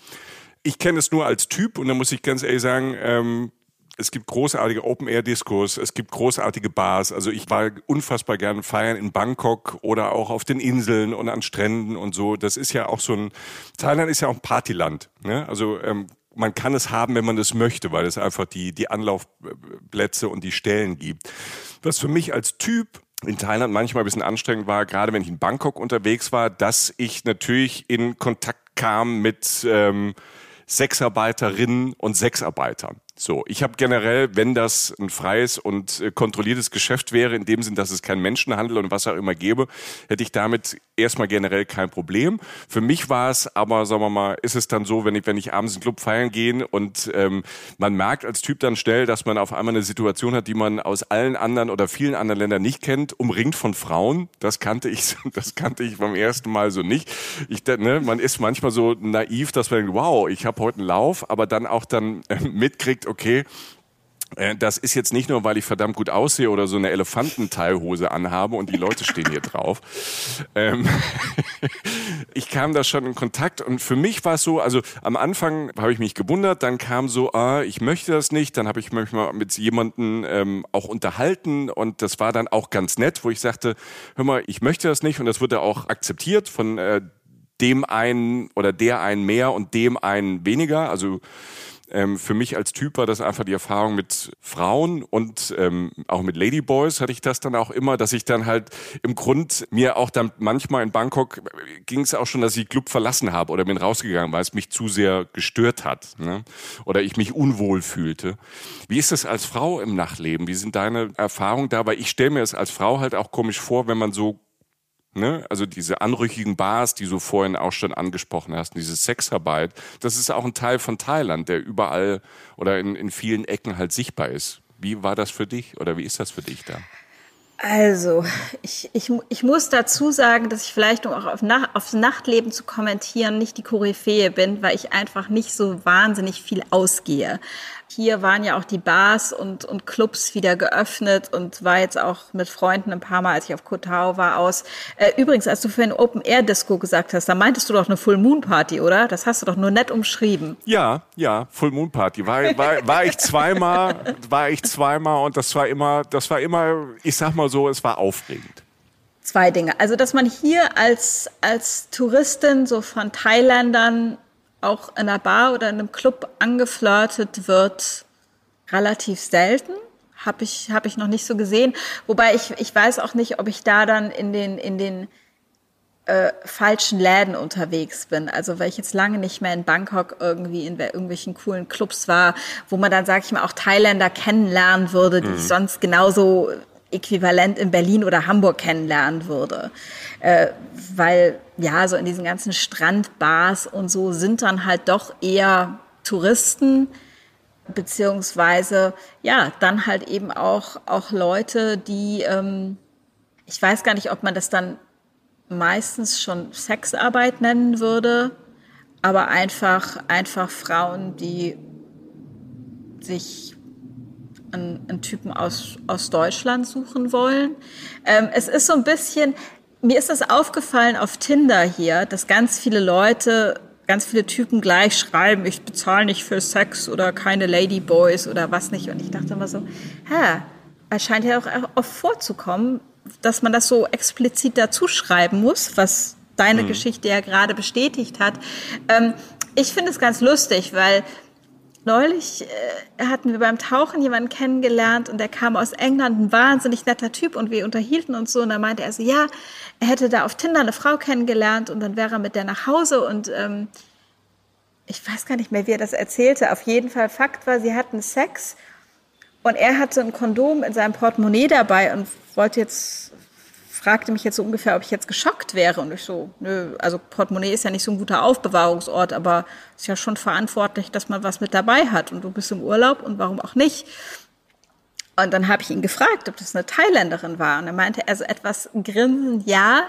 Ich kenne es nur als Typ und da muss ich ganz ehrlich sagen, ähm, es gibt großartige Open-Air-Discos, es gibt großartige Bars. Also ich war unfassbar gern feiern in Bangkok oder auch auf den Inseln und an Stränden und so. Das ist ja auch so ein, Thailand ist ja auch ein Partyland. Ne? Also ähm, man kann es haben, wenn man es möchte, weil es einfach die, die Anlaufplätze und die Stellen gibt. Was für mich als Typ in Thailand manchmal ein bisschen anstrengend war, gerade wenn ich in Bangkok unterwegs war, dass ich natürlich in Kontakt kam mit ähm, Sexarbeiterinnen und Sexarbeitern. So, ich habe generell, wenn das ein freies und äh, kontrolliertes Geschäft wäre, in dem Sinn, dass es keinen Menschenhandel und was auch immer gäbe, hätte ich damit erstmal generell kein Problem. Für mich war es aber, sagen wir mal, ist es dann so, wenn ich, wenn ich abends den Club feiern gehe und ähm, man merkt als Typ dann schnell, dass man auf einmal eine Situation hat, die man aus allen anderen oder vielen anderen Ländern nicht kennt, umringt von Frauen. Das kannte ich, das kannte ich beim ersten Mal so nicht. Ich, ne, man ist manchmal so naiv, dass man denkt, wow, ich habe heute einen Lauf, aber dann auch dann äh, mitkriegt, okay, Äh, das ist jetzt nicht nur, weil ich verdammt gut aussehe oder so eine Elefantenteilhose anhabe und die Leute stehen hier drauf. Ähm ich kam da schon in Kontakt und für mich war es so, also am Anfang habe ich mich gewundert, dann kam so, ah, ich möchte das nicht, dann habe ich mich mal mit jemandem ähm, auch unterhalten und das war dann auch ganz nett, wo ich sagte, hör mal, ich möchte das nicht und das wurde auch akzeptiert von äh, dem einen oder der einen mehr und dem einen weniger, also ähm, für mich als Typ war das einfach die Erfahrung mit Frauen und ähm, auch mit Ladyboys hatte ich das dann auch immer, dass ich dann halt im Grund mir auch dann manchmal in Bangkok ging es auch schon, dass ich Club verlassen habe oder bin rausgegangen, weil es mich zu sehr gestört hat ne? oder ich mich unwohl fühlte. Wie ist das als Frau im Nachtleben? Wie sind deine Erfahrungen da? Weil ich stelle mir es als Frau halt auch komisch vor, wenn man so Ne? Also diese anrüchigen Bars, die du vorhin auch schon angesprochen hast, diese Sexarbeit, das ist auch ein Teil von Thailand, der überall oder in, in vielen Ecken halt sichtbar ist. Wie war das für dich oder wie ist das für dich da? Also, ich, ich, ich muss dazu sagen, dass ich vielleicht, um auch auf Nach aufs Nachtleben zu kommentieren, nicht die Koryphäe bin, weil ich einfach nicht so wahnsinnig viel ausgehe. Hier waren ja auch die Bars und, und Clubs wieder geöffnet und war jetzt auch mit Freunden ein paar Mal, als ich auf Kotao war, aus. Äh, übrigens, als du für ein Open-Air-Disco gesagt hast, da meintest du doch eine Full-Moon-Party, oder? Das hast du doch nur nett umschrieben. Ja, ja, Full-Moon-Party. War, war, war ich zweimal, war ich zweimal und das war immer, das war immer, ich sag mal so, es war aufregend. Zwei Dinge. Also, dass man hier als, als Touristin so von Thailändern auch in einer Bar oder in einem Club angeflirtet wird, relativ selten. Habe ich, hab ich noch nicht so gesehen. Wobei ich, ich weiß auch nicht, ob ich da dann in den, in den äh, falschen Läden unterwegs bin. Also weil ich jetzt lange nicht mehr in Bangkok irgendwie in irgendwelchen coolen Clubs war, wo man dann, sag ich mal, auch Thailänder kennenlernen würde, die mhm. ich sonst genauso äquivalent in Berlin oder Hamburg kennenlernen würde. Äh, weil ja, so in diesen ganzen Strandbars und so sind dann halt doch eher Touristen, beziehungsweise ja, dann halt eben auch, auch Leute, die, ähm, ich weiß gar nicht, ob man das dann meistens schon Sexarbeit nennen würde, aber einfach, einfach Frauen, die sich einen, einen Typen aus, aus Deutschland suchen wollen. Ähm, es ist so ein bisschen, mir ist das aufgefallen auf Tinder hier, dass ganz viele Leute, ganz viele Typen gleich schreiben, ich bezahle nicht für Sex oder keine Ladyboys oder was nicht. Und ich dachte immer so, hä, es scheint ja auch oft vorzukommen, dass man das so explizit dazu schreiben muss, was deine mhm. Geschichte ja gerade bestätigt hat. Ähm, ich finde es ganz lustig, weil Neulich äh, hatten wir beim Tauchen jemanden kennengelernt und der kam aus England, ein wahnsinnig netter Typ und wir unterhielten uns so und da meinte er so, ja, er hätte da auf Tinder eine Frau kennengelernt und dann wäre er mit der nach Hause und ähm, ich weiß gar nicht mehr, wie er das erzählte. Auf jeden Fall Fakt war, sie hatten Sex und er hatte ein Kondom in seinem Portemonnaie dabei und wollte jetzt fragte mich jetzt so ungefähr, ob ich jetzt geschockt wäre. Und ich so, nö, also Portemonnaie ist ja nicht so ein guter Aufbewahrungsort, aber ist ja schon verantwortlich, dass man was mit dabei hat. Und du bist im Urlaub und warum auch nicht? Und dann habe ich ihn gefragt, ob das eine Thailänderin war. Und er meinte er so etwas grinsend, ja.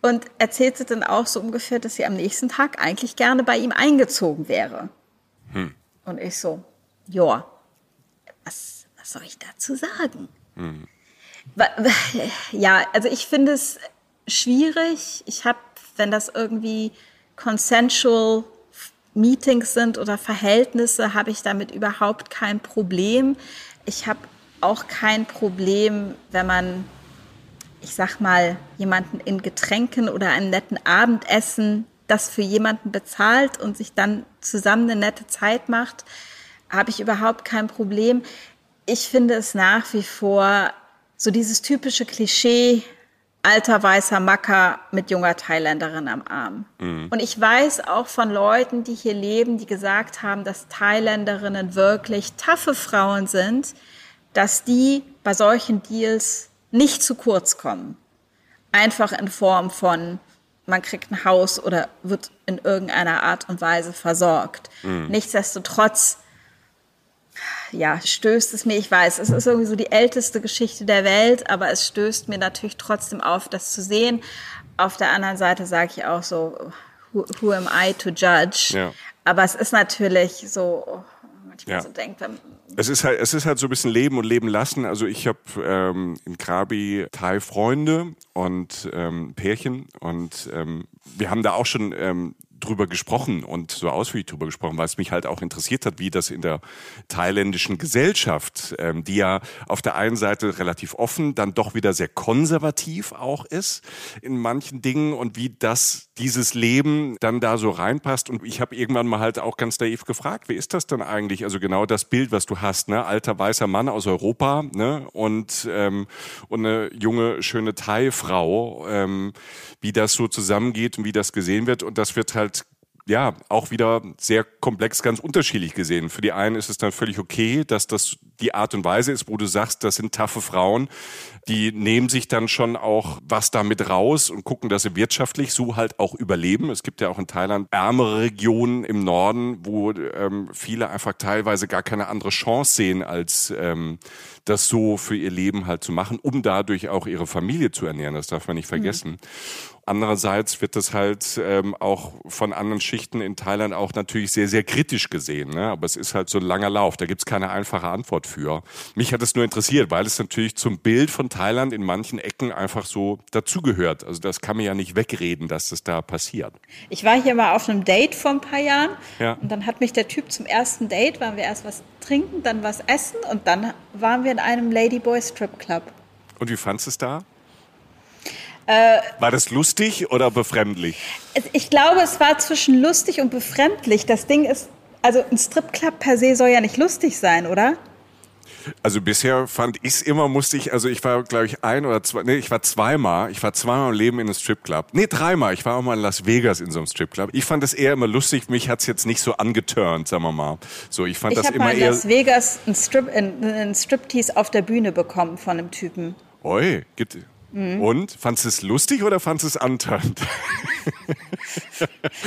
Und erzählte dann auch so ungefähr, dass sie am nächsten Tag eigentlich gerne bei ihm eingezogen wäre. Hm. Und ich so, ja, was, was soll ich dazu sagen? Hm. Ja, also ich finde es schwierig. Ich habe, wenn das irgendwie consensual Meetings sind oder Verhältnisse, habe ich damit überhaupt kein Problem. Ich habe auch kein Problem, wenn man, ich sag mal, jemanden in Getränken oder einem netten Abendessen das für jemanden bezahlt und sich dann zusammen eine nette Zeit macht, habe ich überhaupt kein Problem. Ich finde es nach wie vor so dieses typische Klischee, alter weißer Macker mit junger Thailänderin am Arm. Mhm. Und ich weiß auch von Leuten, die hier leben, die gesagt haben, dass Thailänderinnen wirklich taffe Frauen sind, dass die bei solchen Deals nicht zu kurz kommen. Einfach in Form von, man kriegt ein Haus oder wird in irgendeiner Art und Weise versorgt. Mhm. Nichtsdestotrotz ja, stößt es mir, ich weiß, es ist irgendwie so die älteste Geschichte der Welt, aber es stößt mir natürlich trotzdem auf, das zu sehen. Auf der anderen Seite sage ich auch so, who, who am I to judge? Ja. Aber es ist natürlich so, manchmal ja. so denkt. Es ist halt, es ist halt so ein bisschen Leben und Leben lassen. Also ich habe ähm, in Krabi Thai Freunde und ähm, Pärchen und ähm, wir haben da auch schon ähm, drüber gesprochen und so ausführlich drüber gesprochen, weil es mich halt auch interessiert hat, wie das in der thailändischen Gesellschaft, ähm, die ja auf der einen Seite relativ offen, dann doch wieder sehr konservativ auch ist in manchen Dingen und wie das dieses Leben dann da so reinpasst. Und ich habe irgendwann mal halt auch ganz naiv gefragt, wie ist das denn eigentlich? Also genau das Bild, was du hast, ne? Alter weißer Mann aus Europa, ne? Und, ähm, und eine junge, schöne Thai-Frau, ähm, wie das so zusammengeht und wie das gesehen wird. Und das wird halt ja, auch wieder sehr komplex, ganz unterschiedlich gesehen. Für die einen ist es dann völlig okay, dass das die Art und Weise ist, wo du sagst, das sind taffe Frauen, die nehmen sich dann schon auch was damit raus und gucken, dass sie wirtschaftlich so halt auch überleben. Es gibt ja auch in Thailand ärmere Regionen im Norden, wo ähm, viele einfach teilweise gar keine andere Chance sehen, als ähm, das so für ihr Leben halt zu machen, um dadurch auch ihre Familie zu ernähren. Das darf man nicht vergessen. Mhm. Andererseits wird das halt ähm, auch von anderen Schichten in Thailand auch natürlich sehr, sehr kritisch gesehen. Ne? Aber es ist halt so ein langer Lauf. Da gibt's keine einfache Antwort für. Mich hat es nur interessiert, weil es natürlich zum Bild von Thailand in manchen Ecken einfach so dazugehört. Also das kann man ja nicht wegreden, dass das da passiert. Ich war hier mal auf einem Date vor ein paar Jahren ja. und dann hat mich der Typ zum ersten Date, waren wir erst was trinken, dann was essen und dann waren wir in einem Ladyboy Strip Club. Und wie fandest du es da? Äh, war das lustig oder befremdlich? Ich glaube, es war zwischen lustig und befremdlich. Das Ding ist, also ein Stripclub per se soll ja nicht lustig sein, oder? Also bisher fand ich es immer musste ich, also ich war glaube ich ein oder zwei, nee, ich war zweimal, ich war zweimal im Leben in einem Stripclub. Nee, dreimal, ich war auch mal in Las Vegas in so einem Stripclub. Ich fand es eher immer lustig, mich hat's jetzt nicht so angeturnt, sagen wir mal. So, ich fand ich das immer mal in eher Las Vegas ein Strip ein Striptease auf der Bühne bekommen von einem Typen. Oi, gibt Mhm. Und? Fandest du es lustig oder fandest du es antörend?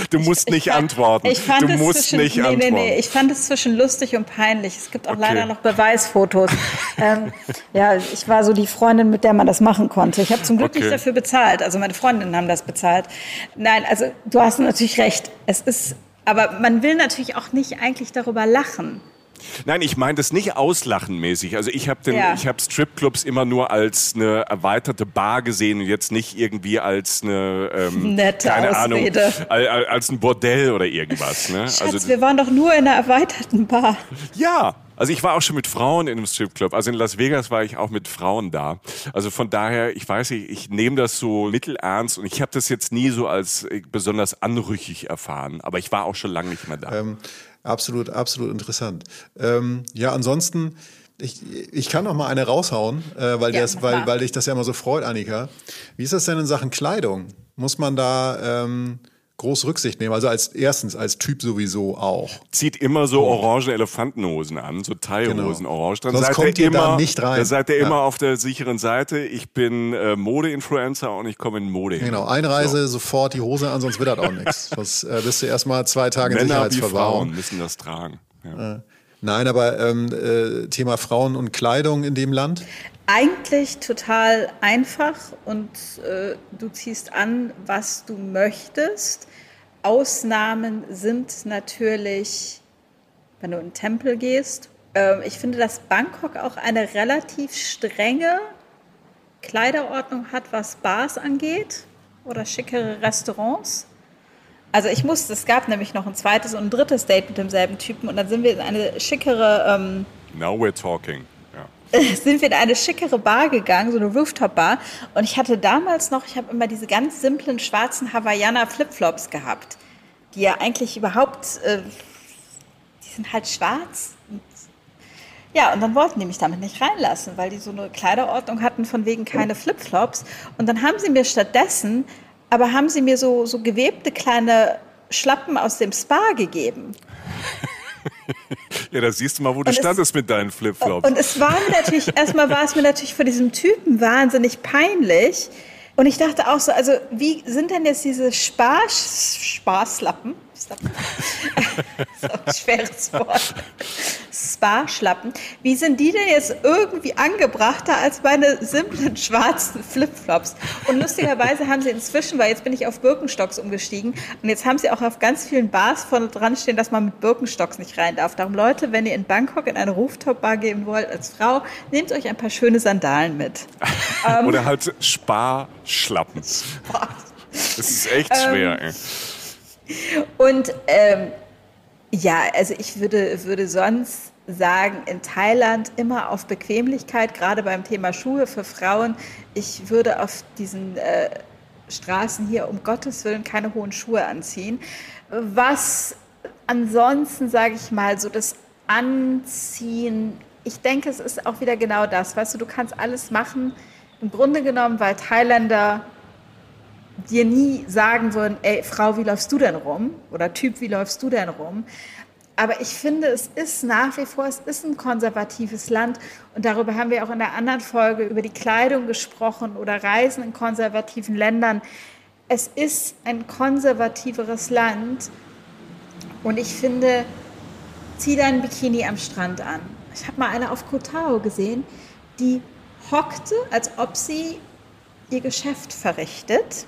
du musst ich, nicht ich fand, antworten. Ich fand du es musst zwischen, nicht nee, antworten. Nee, nee, ich fand es zwischen lustig und peinlich. Es gibt auch okay. leider noch Beweisfotos. ähm, ja, ich war so die Freundin, mit der man das machen konnte. Ich habe zum Glück okay. nicht dafür bezahlt. Also meine Freundinnen haben das bezahlt. Nein, also du hast natürlich recht. Es ist, aber man will natürlich auch nicht eigentlich darüber lachen. Nein, ich meine das nicht auslachenmäßig. Also ich habe ja. ich habe Stripclubs immer nur als eine erweiterte Bar gesehen und jetzt nicht irgendwie als eine ähm, Nette keine Ausrede. Ahnung, als ein Bordell oder irgendwas. Ne? Schatz, also wir waren doch nur in einer erweiterten Bar. Ja, also ich war auch schon mit Frauen in einem Stripclub. Also in Las Vegas war ich auch mit Frauen da. Also von daher, ich weiß nicht, ich nehme das so mittelernst und ich habe das jetzt nie so als äh, besonders anrüchig erfahren. Aber ich war auch schon lange nicht mehr da. Ähm, absolut, absolut interessant. Ähm, ja, ansonsten, ich, ich kann noch mal eine raushauen, äh, weil, ja, das, weil, weil dich das ja immer so freut, Annika. Wie ist das denn in Sachen Kleidung? Muss man da ähm, groß Rücksicht nehmen. Also als erstens als Typ sowieso auch. Zieht immer so orange Elefantenhosen an, so Teilhosen genau. orange. Dann Sonst seid kommt ihr immer, da nicht rein. Da seid ihr ja. immer auf der sicheren Seite. Ich bin äh, Mode-Influencer und ich komme in Mode. Genau, Einreise, so. sofort die Hose an, sonst wird das auch nichts. Sonst äh, bist du erstmal zwei Tage Männer in Sicherheitsverwahrung. Wie Frauen müssen das tragen. Ja. Äh, nein, aber ähm, äh, Thema Frauen und Kleidung in dem Land? Eigentlich total einfach und äh, du ziehst an, was du möchtest. Ausnahmen sind natürlich, wenn du in den Tempel gehst. Ähm, ich finde, dass Bangkok auch eine relativ strenge Kleiderordnung hat, was Bars angeht oder schickere Restaurants. Also ich musste, es gab nämlich noch ein zweites und ein drittes Date mit demselben Typen und dann sind wir in eine schickere... Ähm, Now we're talking. sind wir in eine schickere Bar gegangen, so eine Rooftop-Bar. Und ich hatte damals noch, ich habe immer diese ganz simplen schwarzen Hawaiianer Flipflops gehabt, die ja eigentlich überhaupt, äh, die sind halt schwarz. Ja, und dann wollten die mich damit nicht reinlassen, weil die so eine Kleiderordnung hatten von wegen keine Flipflops. Und dann haben sie mir stattdessen, aber haben sie mir so, so gewebte kleine Schlappen aus dem Spa gegeben. ja, da siehst du mal, wo du standest mit deinen Flipflops. Und es war mir natürlich, erstmal war es mir natürlich vor diesem Typen wahnsinnig peinlich. Und ich dachte auch so, also wie sind denn jetzt diese Spar Sparslappen, Schlappen. so ein schweres Wort. Spa-Schlappen. Wie sind die denn jetzt irgendwie angebrachter als meine simplen schwarzen Flipflops? Und lustigerweise haben sie inzwischen, weil jetzt bin ich auf Birkenstocks umgestiegen und jetzt haben sie auch auf ganz vielen Bars von dran stehen, dass man mit Birkenstocks nicht rein darf. Darum Leute, wenn ihr in Bangkok in eine Rooftop-Bar gehen wollt als Frau, nehmt euch ein paar schöne Sandalen mit. Oder halt Sparschlappen. Das ist echt schwer. ey. Und ähm, ja, also ich würde, würde sonst sagen, in Thailand immer auf Bequemlichkeit, gerade beim Thema Schuhe für Frauen. Ich würde auf diesen äh, Straßen hier um Gottes Willen keine hohen Schuhe anziehen. Was ansonsten, sage ich mal, so das Anziehen, ich denke, es ist auch wieder genau das. Weißt du, du kannst alles machen, im Grunde genommen, weil Thailänder dir nie sagen würden, ey, Frau, wie läufst du denn rum? Oder Typ, wie läufst du denn rum? Aber ich finde, es ist nach wie vor, es ist ein konservatives Land. Und darüber haben wir auch in der anderen Folge über die Kleidung gesprochen oder Reisen in konservativen Ländern. Es ist ein konservativeres Land. Und ich finde, zieh dein Bikini am Strand an. Ich habe mal eine auf Kotao gesehen, die hockte, als ob sie ihr Geschäft verrichtet,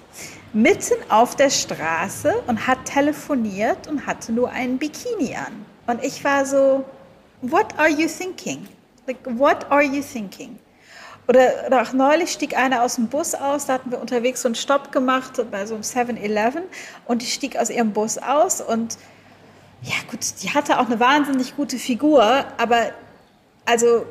mitten auf der Straße und hat telefoniert und hatte nur einen Bikini an. Und ich war so, what are you thinking? Like, what are you thinking? Oder, oder auch neulich stieg einer aus dem Bus aus, da hatten wir unterwegs so einen Stopp gemacht bei so einem 7-Eleven und die stieg aus ihrem Bus aus und ja gut, die hatte auch eine wahnsinnig gute Figur, aber also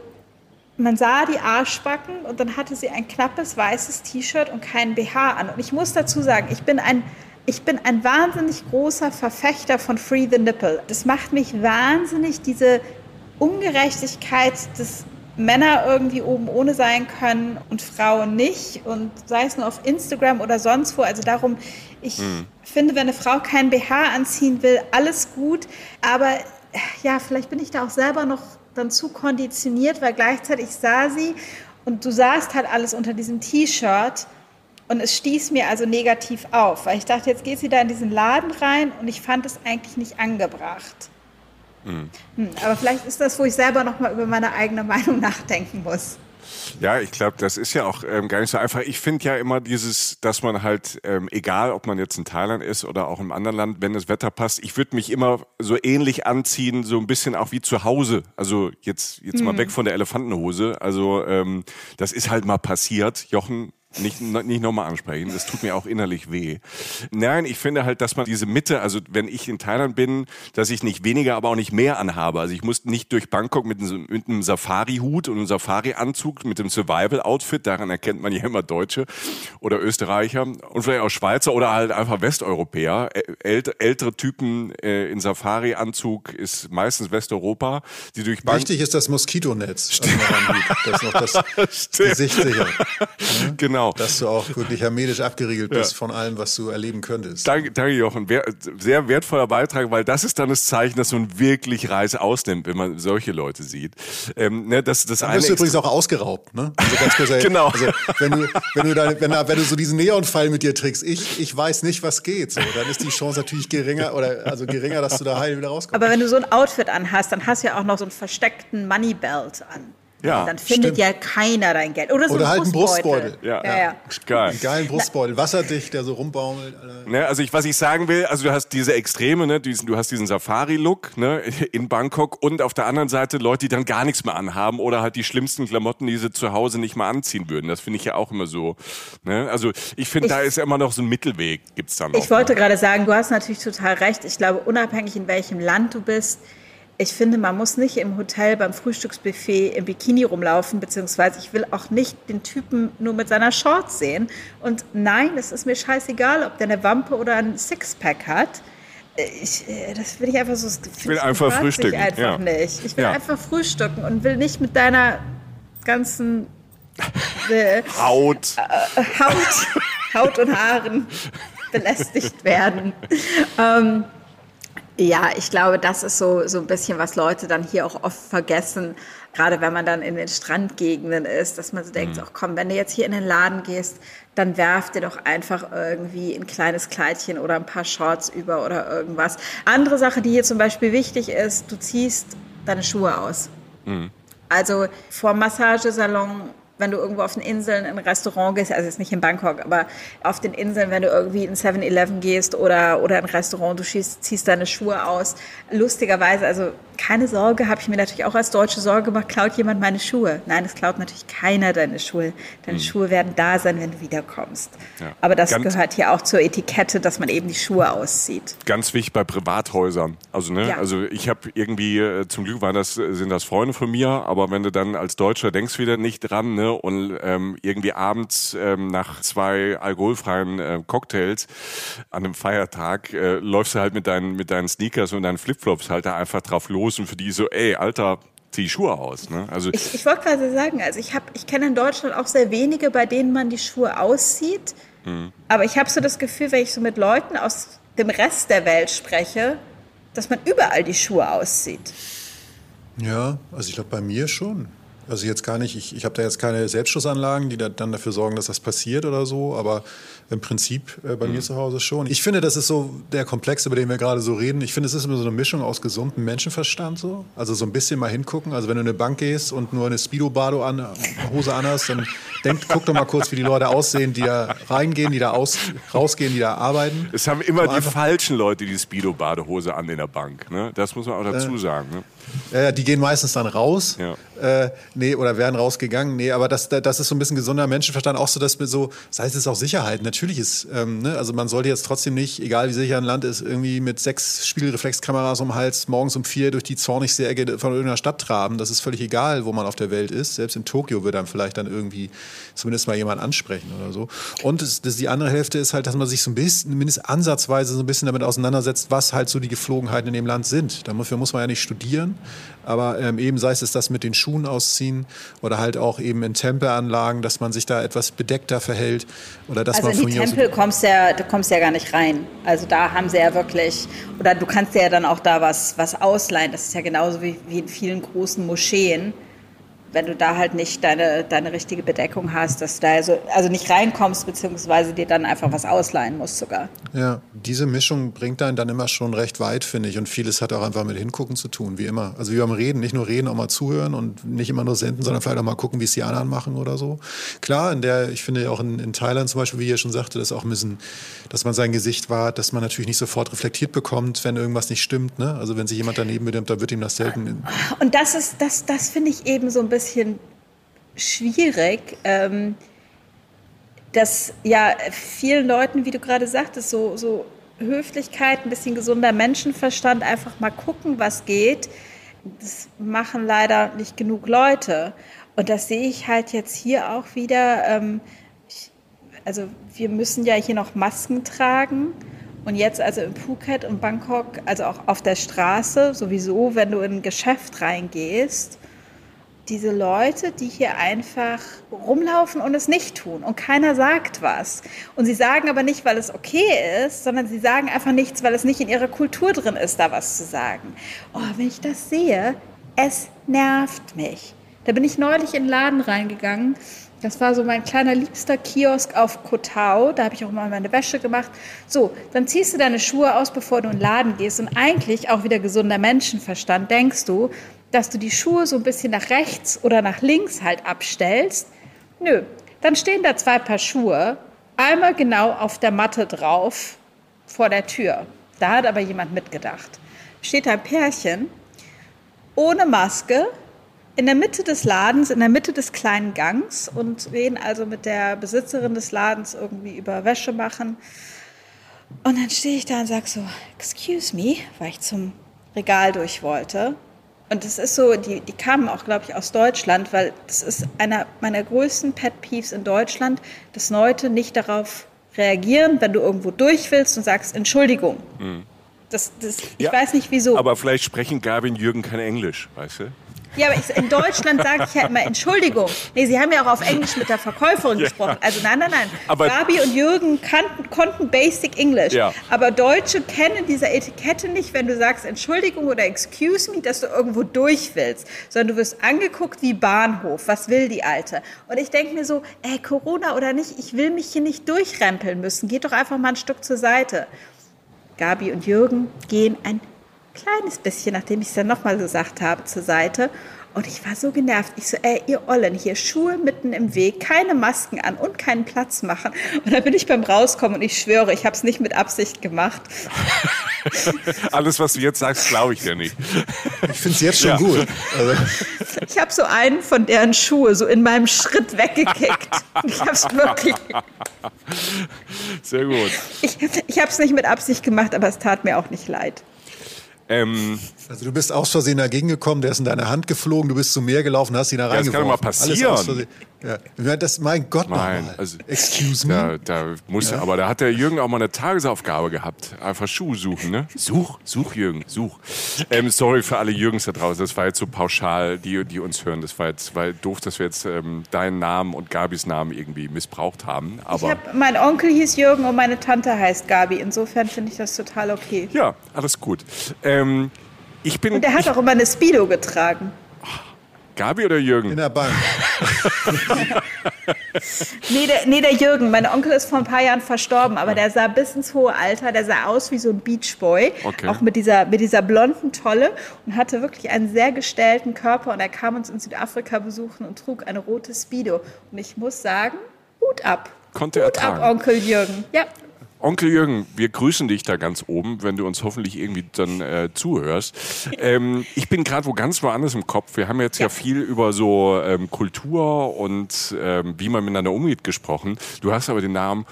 man sah die Arschbacken und dann hatte sie ein knappes weißes T-Shirt und keinen BH an. Und ich muss dazu sagen, ich bin ein, ich bin ein wahnsinnig großer Verfechter von Free the Nipple. Das macht mich wahnsinnig, diese Ungerechtigkeit, dass Männer irgendwie oben ohne sein können und Frauen nicht. Und sei es nur auf Instagram oder sonst wo. Also darum, ich mhm. finde, wenn eine Frau keinen BH anziehen will, alles gut. Aber ja, vielleicht bin ich da auch selber noch dann zu konditioniert, weil gleichzeitig sah sie und du sahst halt alles unter diesem T-Shirt und es stieß mir also negativ auf, weil ich dachte, jetzt geht sie da in diesen Laden rein und ich fand es eigentlich nicht angebracht. Mhm. aber vielleicht ist das, wo ich selber noch mal über meine eigene Meinung nachdenken muss. Ja, ich glaube, das ist ja auch ähm, gar nicht so einfach. Ich finde ja immer dieses, dass man halt, ähm, egal ob man jetzt in Thailand ist oder auch im anderen Land, wenn das Wetter passt, ich würde mich immer so ähnlich anziehen, so ein bisschen auch wie zu Hause. Also jetzt, jetzt mhm. mal weg von der Elefantenhose. Also ähm, das ist halt mal passiert. Jochen, nicht, nicht nochmal ansprechen. Das tut mir auch innerlich weh. Nein, ich finde halt, dass man diese Mitte, also wenn ich in Thailand bin, dass ich nicht weniger, aber auch nicht mehr anhabe. Also ich muss nicht durch Bangkok mit einem, mit einem Safari-Hut und einem Safari-Anzug, mit dem Survival-Outfit, daran erkennt man ja immer Deutsche oder Österreicher und vielleicht auch Schweizer oder halt einfach Westeuropäer. ältere Typen äh, in Safari-Anzug ist meistens Westeuropa, die durch Bangkok... Wichtig ist das Moskitonetz, also das noch das Gesicht sichert. Genau. Genau. Dass du auch wirklich hermetisch abgeriegelt bist ja. von allem, was du erleben könntest. Danke, danke Jochen. Sehr wertvoller Beitrag, weil das ist dann das Zeichen, dass man wirklich Reise ausnimmt, wenn man solche Leute sieht. Ähm, ne, das, das dann wirst du übrigens auch ausgeraubt. Ne? Also ganz kurz, genau. Also, wenn, du, wenn, du da, wenn, wenn du so diesen Neonfall mit dir trägst, ich, ich weiß nicht, was geht, so, dann ist die Chance natürlich geringer, oder, also geringer, dass du da heil wieder rauskommst. Aber wenn du so ein Outfit anhast, dann hast du ja auch noch so einen versteckten Moneybelt an. Ja, dann findet stimmt. ja keiner dein Geld. Oder so Oder halt einen Brustbeutel. Ja. Ja, ja. Geil. Einen geilen Brustbeutel, wasserdicht, der so rumbaumelt. Ne, also ich, was ich sagen will, also du hast diese Extreme, ne, diesen, du hast diesen Safari-Look ne, in Bangkok und auf der anderen Seite Leute, die dann gar nichts mehr anhaben oder halt die schlimmsten Klamotten, die sie zu Hause nicht mal anziehen würden. Das finde ich ja auch immer so. Ne? Also ich finde, da ist immer noch so ein Mittelweg, gibt's dann Ich wollte gerade sagen, du hast natürlich total recht. Ich glaube, unabhängig in welchem Land du bist, ich finde, man muss nicht im Hotel beim Frühstücksbuffet im Bikini rumlaufen, beziehungsweise ich will auch nicht den Typen nur mit seiner Shorts sehen. Und nein, es ist mir scheißegal, ob der eine Wampe oder ein Sixpack hat. Ich, äh, das will ich einfach so. Ich will einfach frühstücken. Einfach ja. nicht. Ich will ja. einfach frühstücken und will nicht mit deiner ganzen äh, Haut. Äh, Haut, Haut und Haaren belästigt werden. Ähm, ja, ich glaube, das ist so, so ein bisschen, was Leute dann hier auch oft vergessen. gerade wenn man dann in den Strandgegenden ist, dass man so denkt, mhm. ach komm, wenn du jetzt hier in den Laden gehst, dann werf dir doch einfach irgendwie ein kleines Kleidchen oder ein paar Shorts über oder irgendwas. Andere Sache, die hier zum Beispiel wichtig ist, du ziehst deine Schuhe aus. Mhm. Also vor Massagesalon wenn du irgendwo auf den Inseln in ein Restaurant gehst, also jetzt nicht in Bangkok, aber auf den Inseln, wenn du irgendwie in 7-Eleven gehst oder, oder ein Restaurant, du schießt, ziehst deine Schuhe aus. Lustigerweise, also keine Sorge, habe ich mir natürlich auch als Deutsche Sorge gemacht, klaut jemand meine Schuhe? Nein, es klaut natürlich keiner deine Schuhe. Deine mhm. Schuhe werden da sein, wenn du wiederkommst. Ja. Aber das Ganz gehört hier auch zur Etikette, dass man eben die Schuhe auszieht. Ganz wichtig bei Privathäusern. Also, ne, ja. also ich habe irgendwie, äh, zum Glück waren das, sind das Freunde von mir, aber wenn du dann als Deutscher denkst wieder nicht dran, ne, und ähm, irgendwie abends ähm, nach zwei alkoholfreien äh, Cocktails an einem Feiertag äh, läufst du halt mit deinen, mit deinen Sneakers und deinen Flipflops halt da einfach drauf los und für die so, ey, Alter, zieh die Schuhe aus. Ne? Also ich, ich wollte gerade sagen, also ich, hab, ich kenne in Deutschland auch sehr wenige, bei denen man die Schuhe auszieht. Mhm. Aber ich habe so das Gefühl, wenn ich so mit Leuten aus dem Rest der Welt spreche, dass man überall die Schuhe auszieht. Ja, also ich glaube bei mir schon. Also jetzt gar nicht, ich, ich habe da jetzt keine Selbstschussanlagen, die da dann dafür sorgen, dass das passiert oder so, aber im Prinzip äh, bei mhm. mir zu Hause schon. Ich finde, das ist so der Komplex, über den wir gerade so reden. Ich finde, es ist immer so eine Mischung aus gesundem Menschenverstand so. Also so ein bisschen mal hingucken. Also wenn du in eine Bank gehst und nur eine Speedo-Bado an, Hose anhast, dann denk, guck doch mal kurz, wie die Leute aussehen, die da reingehen, die da aus, rausgehen, die da arbeiten. Es haben immer Aber die falschen Leute die Speedo-Badehose an in der Bank. Ne? Das muss man auch dazu äh, sagen. Ne? Ja, die gehen meistens dann raus. Ja. Äh, nee, oder werden rausgegangen. Nee, aber das, das ist so ein bisschen gesunder Menschenverstand. Auch so, dass mir so, das heißt es auch Sicherheit. Natürlich ist, ähm, ne, also man sollte jetzt trotzdem nicht, egal wie sicher ein Land ist, irgendwie mit sechs Spiegelreflexkameras um den Hals morgens um vier durch die zornigste Ecke von irgendeiner Stadt traben. Das ist völlig egal, wo man auf der Welt ist. Selbst in Tokio wird dann vielleicht dann irgendwie zumindest mal jemand ansprechen oder so. Und das, das die andere Hälfte ist halt, dass man sich so ein bisschen, mindestens ansatzweise so ein bisschen damit auseinandersetzt, was halt so die Geflogenheiten in dem Land sind. Dafür muss man ja nicht studieren. Aber ähm, eben sei es das mit den Schuhen ausziehen oder halt auch eben in Tempelanlagen, dass man sich da etwas bedeckter verhält oder dass also man in die Tempel kommst ja, du kommst ja gar nicht rein. Also da haben sie ja wirklich oder du kannst ja dann auch da was was ausleihen. Das ist ja genauso wie, wie in vielen großen Moscheen wenn du da halt nicht deine, deine richtige Bedeckung hast, dass du da also, also nicht reinkommst, beziehungsweise dir dann einfach was ausleihen musst sogar. Ja, diese Mischung bringt einen dann immer schon recht weit, finde ich. Und vieles hat auch einfach mit Hingucken zu tun, wie immer. Also wie beim Reden, nicht nur reden, auch mal zuhören und nicht immer nur senden, sondern vielleicht auch mal gucken, wie es die anderen machen oder so. Klar, in der, ich finde auch in, in Thailand zum Beispiel, wie ihr schon sagte, das auch ein bisschen, dass man sein Gesicht wahrt, dass man natürlich nicht sofort reflektiert bekommt, wenn irgendwas nicht stimmt. Ne? Also wenn sich jemand daneben benimmt, dann wird ihm das selten. Und das ist, das, das finde ich eben so ein bisschen bisschen schwierig, ähm, dass ja vielen Leuten, wie du gerade sagtest, so, so Höflichkeit, ein bisschen gesunder Menschenverstand, einfach mal gucken, was geht. Das machen leider nicht genug Leute. Und das sehe ich halt jetzt hier auch wieder. Ähm, ich, also wir müssen ja hier noch Masken tragen. Und jetzt also in Phuket und Bangkok, also auch auf der Straße, sowieso, wenn du in ein Geschäft reingehst, diese Leute, die hier einfach rumlaufen und es nicht tun und keiner sagt was. Und sie sagen aber nicht, weil es okay ist, sondern sie sagen einfach nichts, weil es nicht in ihrer Kultur drin ist, da was zu sagen. Oh, wenn ich das sehe, es nervt mich. Da bin ich neulich in den Laden reingegangen. Das war so mein kleiner liebster Kiosk auf Kotau. Da habe ich auch mal meine Wäsche gemacht. So, dann ziehst du deine Schuhe aus, bevor du in den Laden gehst. Und eigentlich auch wieder gesunder Menschenverstand denkst du, dass du die Schuhe so ein bisschen nach rechts oder nach links halt abstellst. Nö, dann stehen da zwei Paar Schuhe, einmal genau auf der Matte drauf vor der Tür. Da hat aber jemand mitgedacht. Steht ein Pärchen ohne Maske in der Mitte des Ladens, in der Mitte des kleinen Gangs und reden also mit der Besitzerin des Ladens irgendwie über Wäsche machen. Und dann stehe ich da und sage so, excuse me, weil ich zum Regal durch wollte. Und das ist so, die, die kamen auch, glaube ich, aus Deutschland, weil das ist einer meiner größten Pet Peeves in Deutschland, dass Leute nicht darauf reagieren, wenn du irgendwo durch willst und sagst Entschuldigung. Mhm. Das, das, ich ja, weiß nicht wieso. Aber vielleicht sprechen Gabi und Jürgen kein Englisch, weißt du? Ja, aber ich, in Deutschland sage ich ja immer Entschuldigung. Nee, Sie haben ja auch auf Englisch mit der Verkäuferin ja. gesprochen. Also nein, nein, nein. Aber Gabi und Jürgen kannten, konnten Basic English. Ja. Aber Deutsche kennen diese Etikette nicht, wenn du sagst Entschuldigung oder Excuse me, dass du irgendwo durch willst. Sondern du wirst angeguckt wie Bahnhof. Was will die Alte? Und ich denke mir so, ey, Corona oder nicht, ich will mich hier nicht durchrempeln müssen. Geht doch einfach mal ein Stück zur Seite. Gabi und Jürgen gehen ein kleines bisschen, nachdem ich es dann nochmal gesagt habe, zur Seite. Und ich war so genervt. Ich so, ey, ihr Ollen, hier Schuhe mitten im Weg, keine Masken an und keinen Platz machen. Und dann bin ich beim Rauskommen und ich schwöre, ich habe es nicht mit Absicht gemacht. Alles, was du jetzt sagst, glaube ich dir nicht. Ich finde es jetzt schon ja. gut. Also. Ich habe so einen von deren Schuhe so in meinem Schritt weggekickt. Ich habe es wirklich. Sehr gut. Ich, ich habe es nicht mit Absicht gemacht, aber es tat mir auch nicht leid. Ähm, also du bist aus Versehen dagegen gekommen, der ist in deine Hand geflogen, du bist zum Meer gelaufen, hast ihn da reingeworfen. Ja, das kann doch mal passieren. Ja. Das, mein Gott, Nein, also, excuse me. Da, da muss, ja. Aber da hat der Jürgen auch mal eine Tagesaufgabe gehabt. Einfach Schuhe suchen, ne? Such, such, Jürgen, such. Ähm, sorry für alle Jürgens da draußen, das war jetzt so pauschal, die, die uns hören. Das war jetzt war doof, dass wir jetzt ähm, deinen Namen und Gabis Namen irgendwie missbraucht haben. Aber ich hab, mein Onkel hieß Jürgen und meine Tante heißt Gabi. Insofern finde ich das total okay. Ja, alles gut. Ähm, ich bin, und er hat ich, auch immer eine Speedo getragen. Gabi oder Jürgen? In der Bank. nee, der, nee, der Jürgen. Mein Onkel ist vor ein paar Jahren verstorben, aber ja. der sah bis ins hohe Alter, der sah aus wie so ein Beachboy. Okay. Auch mit dieser, mit dieser blonden Tolle und hatte wirklich einen sehr gestellten Körper. Und er kam uns in Südafrika besuchen und trug eine rote Speedo. Und ich muss sagen, Hut ab. Konnte Hut er ab, Onkel Jürgen. Ja. Onkel Jürgen, wir grüßen dich da ganz oben, wenn du uns hoffentlich irgendwie dann äh, zuhörst. Ähm, ich bin gerade wo ganz woanders im Kopf. Wir haben jetzt ja, ja viel über so ähm, Kultur und ähm, wie man miteinander umgeht gesprochen. Du hast aber den Namen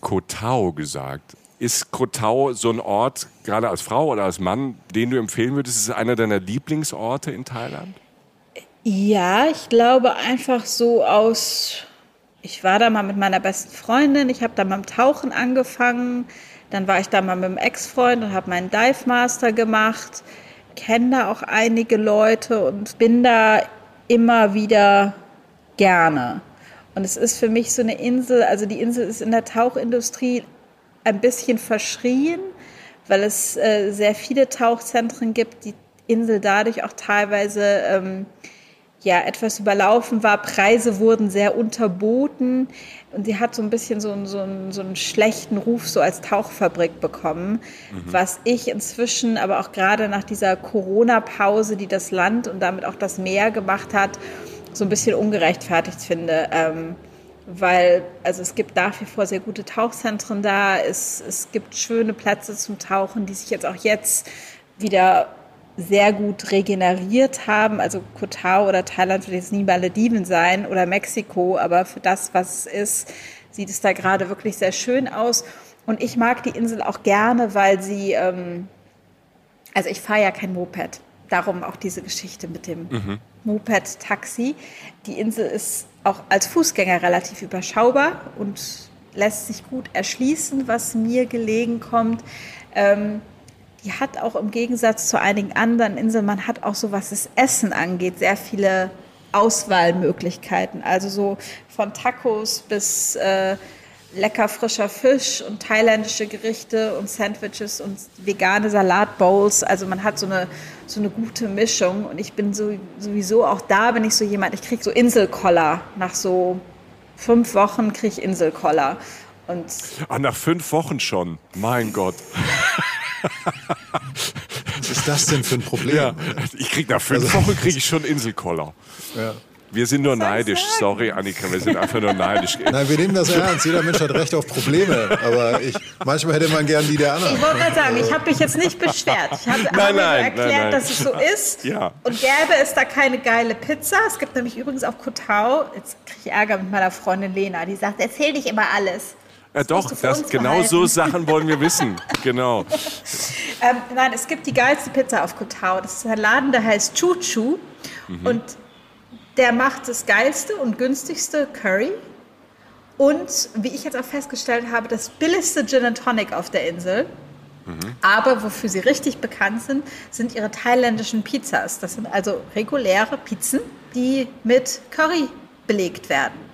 Kotau gesagt. Ist Kotau so ein Ort, gerade als Frau oder als Mann, den du empfehlen würdest? Ist es einer deiner Lieblingsorte in Thailand? Ja, ich glaube einfach so aus ich war da mal mit meiner besten Freundin, ich habe da mal mit Tauchen angefangen, dann war ich da mal mit dem Ex-Freund und habe meinen Dive Master gemacht, kenne da auch einige Leute und bin da immer wieder gerne. Und es ist für mich so eine Insel, also die Insel ist in der Tauchindustrie ein bisschen verschrien, weil es äh, sehr viele Tauchzentren gibt, die Insel dadurch auch teilweise ähm, ja, etwas überlaufen war. Preise wurden sehr unterboten und sie hat so ein bisschen so, einen, so, so einen schlechten Ruf so als Tauchfabrik bekommen, mhm. was ich inzwischen, aber auch gerade nach dieser Corona-Pause, die das Land und damit auch das Meer gemacht hat, so ein bisschen ungerechtfertigt finde. Ähm, weil also es gibt nach wie vor sehr gute Tauchzentren da, es, es gibt schöne Plätze zum Tauchen, die sich jetzt auch jetzt wieder sehr gut regeneriert haben. Also Kotau oder Thailand wird jetzt nie Malediven sein oder Mexiko, aber für das, was es ist, sieht es da gerade wirklich sehr schön aus. Und ich mag die Insel auch gerne, weil sie, ähm, also ich fahre ja kein Moped. Darum auch diese Geschichte mit dem mhm. Moped-Taxi. Die Insel ist auch als Fußgänger relativ überschaubar und lässt sich gut erschließen, was mir gelegen kommt. Ähm, die hat auch im Gegensatz zu einigen anderen Inseln, man hat auch so, was das Essen angeht, sehr viele Auswahlmöglichkeiten. Also so von Tacos bis äh, lecker frischer Fisch und thailändische Gerichte und Sandwiches und vegane Salatbowls. Also man hat so eine, so eine gute Mischung. Und ich bin so, sowieso auch da bin ich so jemand, ich kriege so Inselkoller. Nach so fünf Wochen kriege ich Inselkoller. Und ah, nach fünf Wochen schon. Mein Gott. Was ist das denn für ein Problem? Ja, ich krieg nach fünf also, Wochen kriege ich schon Inselkoller. Ja. Wir sind nur neidisch. Sorry, Annika, wir sind einfach nur neidisch. Nein, wir nehmen das ernst. Jeder Mensch hat Recht auf Probleme. Aber ich, manchmal hätte man gern die der anderen. Ich wollte gerade sagen, ich habe mich jetzt nicht beschwert. Ich habe nein, nein, erklärt, nein, nein. dass es so ist. Ja. Und gäbe es da keine geile Pizza. Es gibt nämlich übrigens auf Kotau, jetzt kriege ich Ärger mit meiner Freundin Lena, die sagt, erzähl nicht immer alles. Ja, doch, das, genau so Sachen wollen wir wissen. Genau. ähm, nein, es gibt die geilste Pizza auf Kotau. Das ist ein Laden, der heißt Chuchu. Mhm. Und der macht das geilste und günstigste Curry. Und wie ich jetzt auch festgestellt habe, das billigste Gin and Tonic auf der Insel. Aber wofür sie richtig bekannt sind, sind ihre thailändischen Pizzas. Das sind also reguläre Pizzen, die mit Curry belegt werden.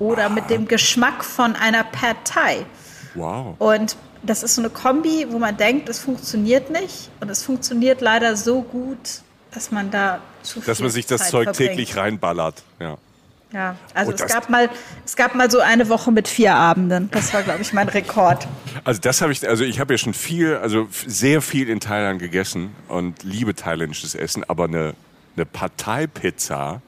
Oder mit dem Geschmack von einer Pad Thai. Wow. Und das ist so eine Kombi, wo man denkt, es funktioniert nicht. Und es funktioniert leider so gut, dass man da zu viel Dass man sich das Zeit Zeug verbringt. täglich reinballert. Ja. Ja, also Oh, es gab mal, es gab mal so eine Woche mit vier Abenden. Das war, glaube ich, mein Rekord. Also das habe ich, also ich habe ja schon viel, also sehr viel in Thailand gegessen und liebe thailändisches Essen, aber eine, eine Partei-Pizza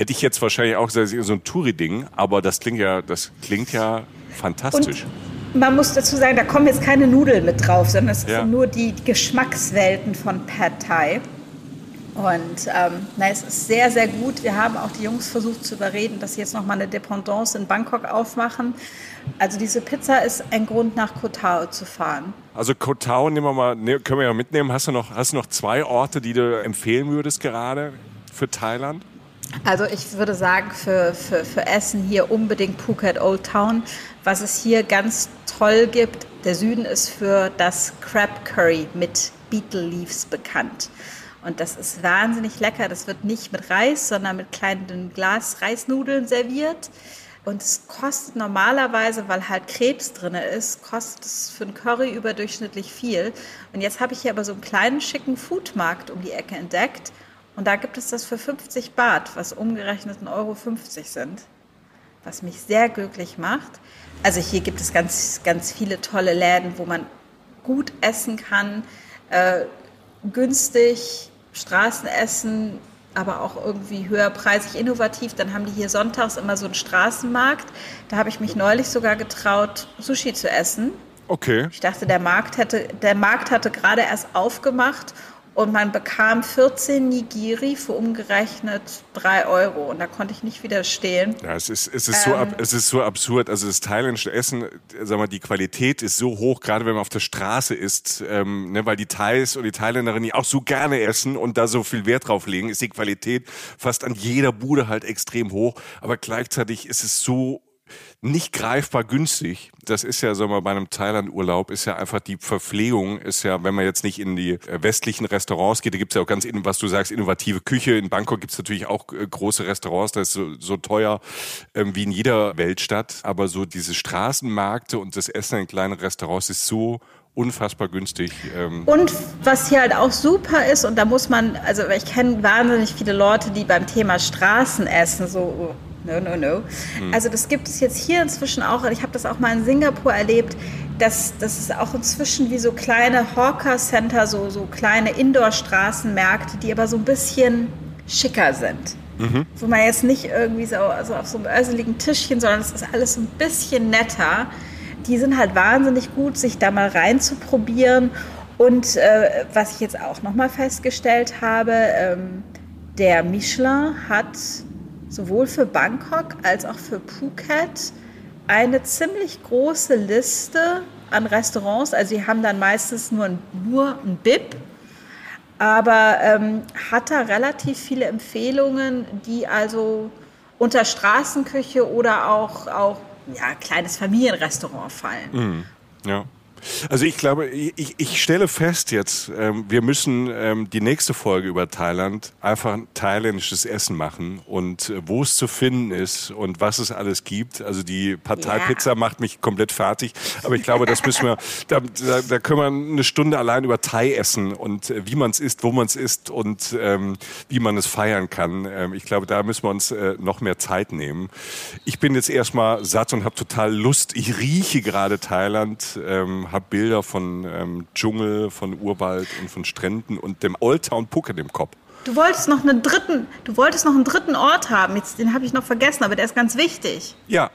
hätte ich jetzt wahrscheinlich auch gesagt, so ein Touri-Ding, aber das klingt ja, das klingt ja fantastisch. Man muss dazu sagen, da kommen jetzt keine Nudeln mit drauf, sondern es Ja. sind nur die Geschmackswelten von Pad Thai. Und ähm, na, es ist sehr, sehr gut. Wir haben auch die Jungs versucht zu überreden, dass sie jetzt noch mal eine Dependance in Bangkok aufmachen. Also diese Pizza ist ein Grund, nach Koh Tao zu fahren. Also Koh Tao nehmen wir mal, ne, können wir ja mitnehmen. Hast du noch, hast du noch zwei Orte, die du empfehlen würdest gerade für Thailand? Also ich würde sagen, für, für, für Essen hier unbedingt Phuket Old Town. Was es hier ganz toll gibt, der Süden ist für das Crab Curry mit Beetle Leaves bekannt. Und das ist wahnsinnig lecker. Das wird nicht mit Reis, sondern mit kleinen Glas Reisnudeln serviert. Und es kostet normalerweise, weil halt Krebs drin ist, kostet es für einen Curry überdurchschnittlich viel. Und jetzt habe ich hier aber so einen kleinen schicken Foodmarkt um die Ecke entdeckt. Und da gibt es das für 50 Baht, was umgerechnet 1,50 Euro sind. Was mich sehr glücklich macht. Also hier gibt es ganz, ganz viele tolle Läden, wo man gut essen kann, äh, günstig, Straßenessen, aber auch irgendwie höherpreisig, innovativ. Dann haben die hier sonntags immer so einen Straßenmarkt. Da habe ich mich neulich sogar getraut, Sushi zu essen. Okay. Ich dachte, der Markt, hätte, der Markt hatte gerade erst aufgemacht und man bekam 14 Nigiri für umgerechnet 3 Euro. Und da konnte ich nicht widerstehen. Ja, es ist, es ist, so, ab, es ist so absurd. Also das thailändische Essen, sag mal, die Qualität ist so hoch, gerade wenn man auf der Straße ist, ähm, ne, weil die Thais und die Thailänderinnen die auch so gerne essen und da so viel Wert drauf legen, ist die Qualität fast an jeder Bude halt extrem hoch. Aber gleichzeitig ist es so nicht greifbar günstig. Das ist ja, sagen wir mal, bei einem Thailand-Urlaub ist ja einfach die Verpflegung, ist ja, wenn man jetzt nicht in die äh, westlichen Restaurants geht, da gibt's ja auch ganz, was du sagst, innovative Küche. In Bangkok gibt's natürlich auch äh, große Restaurants, das ist so, so teuer ähm, wie in jeder Weltstadt. Aber so diese Straßenmärkte und das Essen in kleinen Restaurants ist so unfassbar günstig. Ähm, Und was hier halt auch super ist, und da muss man, also ich kenne wahnsinnig viele Leute, die beim Thema Straßenessen so, no, no, no. Also das gibt es jetzt hier inzwischen auch, und ich habe das auch mal in Singapur erlebt, dass das ist auch inzwischen wie so kleine Hawker-Center, so, so kleine Indoor-Straßenmärkte, die aber so ein bisschen schicker sind. Wo man jetzt nicht irgendwie so also auf so einem öseligen Tischchen, sondern es ist alles so ein bisschen netter. Die sind halt wahnsinnig gut, sich da mal reinzuprobieren. Und äh, was ich jetzt auch nochmal festgestellt habe, ähm, der Michelin hat sowohl für Bangkok als auch für Phuket eine ziemlich große Liste an Restaurants. Also die haben dann meistens nur ein, nur ein BIP, aber ähm, hat da relativ viele Empfehlungen, die also unter Straßenküche oder auch, auch ja, kleines Familienrestaurant fallen. Ja. Also ich glaube, ich, ich stelle fest jetzt, ähm, wir müssen ähm, die nächste Folge über Thailand einfach ein thailändisches Essen machen und äh, wo es zu finden ist und was es alles gibt. Also die Parteipizza Ja. macht mich komplett fertig, aber ich glaube, das müssen wir, da, da, da können wir eine Stunde allein über Thai essen und äh, wie man es isst, wo man es isst und ähm, wie man es feiern kann. Ähm, ich glaube, da müssen wir uns äh, noch mehr Zeit nehmen. Ich bin jetzt erstmal satt und habe total Lust. Ich rieche gerade Thailand, ähm, habe Bilder von ähm, Dschungel, von Urwald und von Stränden und dem Old Town Phuket im Kopf. Du wolltest noch einen dritten, du wolltest noch einen dritten Ort haben. Jetzt, den habe ich noch vergessen, aber der ist ganz wichtig. Ja,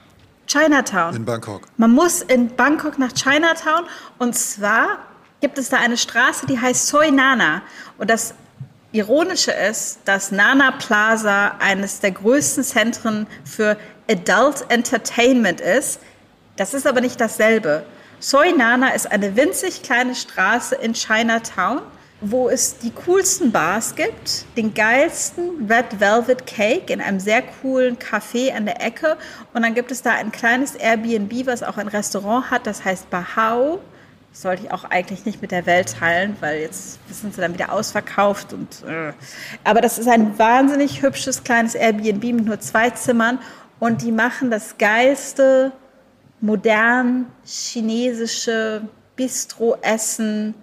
Chinatown. In Bangkok. Man muss in Bangkok nach Chinatown und zwar gibt es da eine Straße, die heißt Soi Nana. Und das Ironische ist, dass Nana Plaza eines der größten Zentren für Adult Entertainment ist. Das ist aber nicht dasselbe. Soi Nana ist eine winzig kleine Straße in Chinatown, wo es die coolsten Bars gibt, den geilsten Red Velvet Cake in einem sehr coolen Café an der Ecke. Und dann gibt es da ein kleines Airbnb, was auch ein Restaurant hat, das heißt Bahao sollte ich auch eigentlich nicht mit der Welt teilen, weil jetzt sind sie dann wieder ausverkauft. Und, äh. Aber das ist ein wahnsinnig hübsches kleines Airbnb mit nur zwei Zimmern und die machen das geilste, modern chinesische Bistro-Essen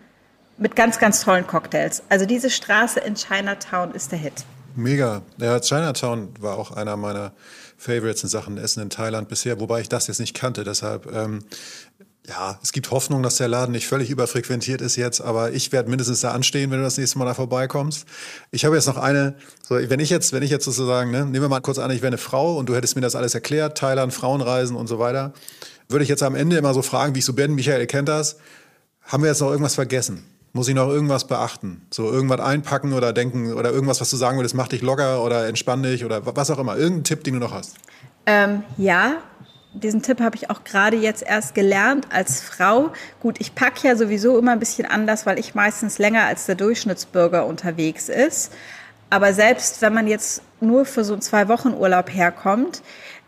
mit ganz, ganz tollen Cocktails. Also diese Straße in Chinatown ist der Hit. Mega. Ja, Chinatown war auch einer meiner Favorites in Sachen Essen in Thailand bisher, wobei ich das jetzt nicht kannte. Deshalb ähm, ja, es gibt Hoffnung, dass der Laden nicht völlig überfrequentiert ist jetzt, aber ich werde mindestens da anstehen, wenn du das nächste Mal da vorbeikommst. Ich habe jetzt noch eine, so, wenn ich jetzt, wenn ich jetzt sozusagen, ne, nehmen wir mal kurz an, ich wäre eine Frau und du hättest mir das alles erklärt, Thailand, Frauenreisen und so weiter, würde ich jetzt am Ende immer so fragen, wie ich so bin, Michael, kennt das? Haben wir jetzt noch irgendwas vergessen? Muss ich noch irgendwas beachten? So irgendwas einpacken oder denken oder irgendwas, was du sagen würdest, mach dich locker oder entspann dich oder was auch immer. Irgendein Tipp, den du noch hast. Ähm, ja, diesen Tipp habe ich auch gerade jetzt erst gelernt als Frau. Gut, ich packe ja sowieso immer ein bisschen anders, weil ich meistens länger als der Durchschnittsbürger unterwegs ist. Aber selbst wenn man jetzt nur für so einen zwei Wochen Urlaub herkommt,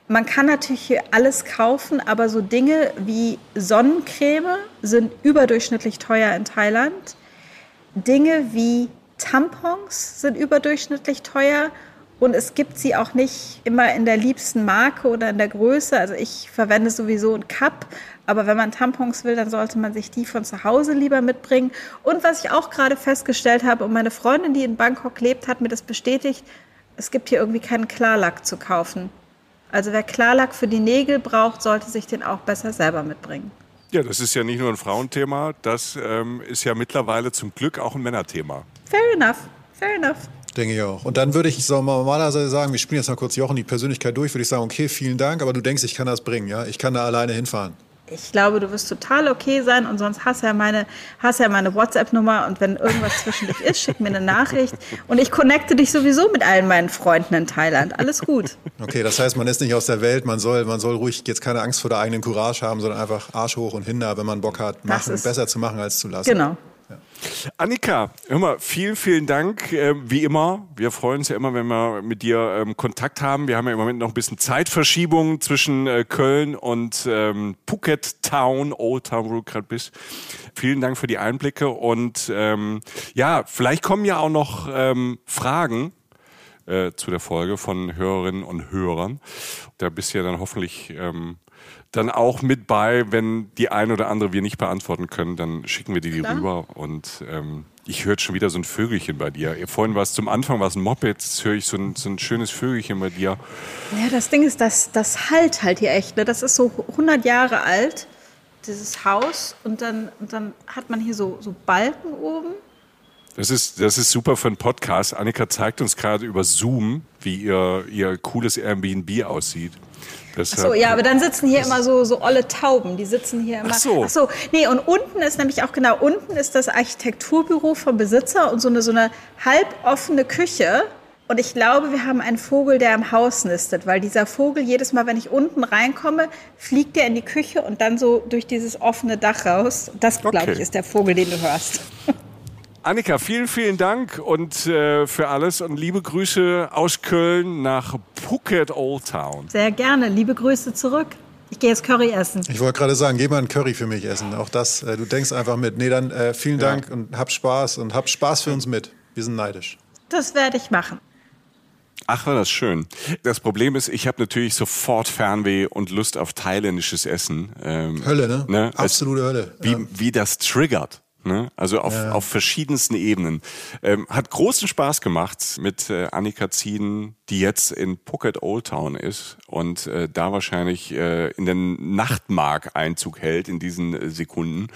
man kann natürlich hier alles kaufen, aber so Dinge wie Sonnencreme sind überdurchschnittlich teuer in Thailand. Dinge wie Tampons sind überdurchschnittlich teuer und es gibt sie auch nicht immer in der liebsten Marke oder in der Größe. Also ich verwende sowieso ein Cup, aber wenn man Tampons will, dann sollte man sich die von zu Hause lieber mitbringen. Und was ich auch gerade festgestellt habe, und meine Freundin, die in Bangkok lebt, hat mir das bestätigt, es gibt hier irgendwie keinen Klarlack zu kaufen. Also wer Klarlack für die Nägel braucht, sollte sich den auch besser selber mitbringen. Ja, das ist ja nicht nur ein Frauenthema, das ähm, ist ja mittlerweile zum Glück auch ein Männerthema. Fair enough, fair enough. Denke ich auch. Und dann würde ich so normalerweise sagen, wir spielen jetzt mal kurz Jochen die Persönlichkeit durch, würde ich sagen, okay, vielen Dank, aber du denkst, ich kann das bringen, ja? Ich kann da alleine hinfahren. Ich glaube, du wirst total okay sein und sonst hast ja meine, hast ja meine WhatsApp-Nummer und wenn irgendwas zwischen dich ist, schick mir eine Nachricht und ich connecte dich sowieso mit allen meinen Freunden in Thailand. Alles gut. Okay, das heißt, man ist nicht aus der Welt, man soll, man soll ruhig jetzt keine Angst vor der eigenen Courage haben, sondern einfach Arsch hoch und hinter, wenn man Bock hat, machen, besser zu machen als zu lassen. Genau. Annika, hör mal, vielen, vielen Dank. Äh, wie immer, wir freuen uns ja immer, wenn wir mit dir ähm, Kontakt haben. Wir haben ja im Moment noch ein bisschen Zeitverschiebung zwischen äh, Köln und ähm, Phuket Town, Old Town, wo du gerade bist. Vielen Dank für die Einblicke und ähm, ja, vielleicht kommen ja auch noch ähm, Fragen äh, zu der Folge von Hörerinnen und Hörern. Da bist du ja dann hoffentlich ähm, dann auch mit bei, wenn die ein oder andere wir nicht beantworten können, dann schicken wir die, die rüber. Und ähm, ich höre schon wieder so ein Vögelchen bei dir. Vorhin war es zum Anfang war es ein Moped, jetzt höre ich so ein, so ein schönes Vögelchen bei dir. Ja, das Ding ist, das, das halt halt hier echt. Ne? Das ist so 100 Jahre alt, dieses Haus. Und dann, und dann hat man hier so, so Balken oben. Das ist, das ist super für einen Podcast. Annika zeigt uns gerade über Zoom, wie ihr, ihr cooles Airbnb aussieht. Ach so, ja, aber dann sitzen hier immer so, so olle Tauben. Die sitzen hier immer. Ach so. Ach so. Nee, und unten ist nämlich auch genau, unten ist das Architekturbüro vom Besitzer und so eine, so eine halboffene Küche. Und ich glaube, wir haben einen Vogel, der im Haus nistet, weil dieser Vogel jedes Mal, wenn ich unten reinkomme, fliegt er in die Küche und dann so durch dieses offene Dach raus. Das, glaube okay. ich, ist der Vogel, den du hörst. Annika, vielen, vielen Dank und äh, für alles und liebe Grüße aus Köln nach Phuket Old Town. Sehr gerne, liebe Grüße zurück. Ich gehe jetzt Curry essen. Ich wollte gerade sagen, geh mal ein Curry für mich essen. Auch das, äh, du denkst einfach mit. Nee, dann äh, vielen ja. Dank und hab Spaß und hab Spaß für uns mit. Wir sind neidisch. Das werde ich machen. Ach, war das schön. Das Problem ist, ich habe natürlich sofort Fernweh und Lust auf thailändisches Essen. Ähm, Hölle, ne? ne? Absolute Hölle. Wie, ja. wie das triggert. Ne? Also auf, ja. auf verschiedensten Ebenen. Ähm, hat großen Spaß gemacht mit äh, Annika Zieden, die jetzt in Phuket Old Town ist und äh, da wahrscheinlich äh, in den Nachtmark Einzug hält in diesen äh, Sekunden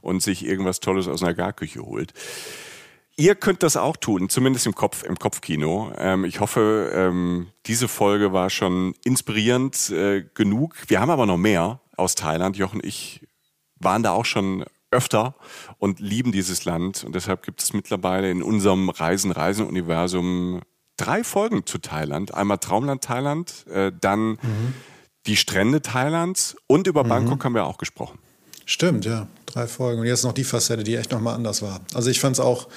und sich irgendwas Tolles aus einer Garküche holt. Ihr könnt das auch tun, zumindest im Kopf, im Kopfkino. Ähm, ich hoffe, ähm, diese Folge war schon inspirierend äh, genug. Wir haben aber noch mehr aus Thailand. Jochen, ich waren da auch schon öfter und lieben dieses Land. Und deshalb gibt es mittlerweile in unserem Reisen-Reisen-Universum drei Folgen zu Thailand. Einmal Traumland Thailand, äh, dann mhm. die Strände Thailands und über mhm. Bangkok haben wir auch gesprochen. Stimmt, ja. Drei Folgen. Und jetzt noch die Facette, die echt nochmal anders war. Also ich fand es auch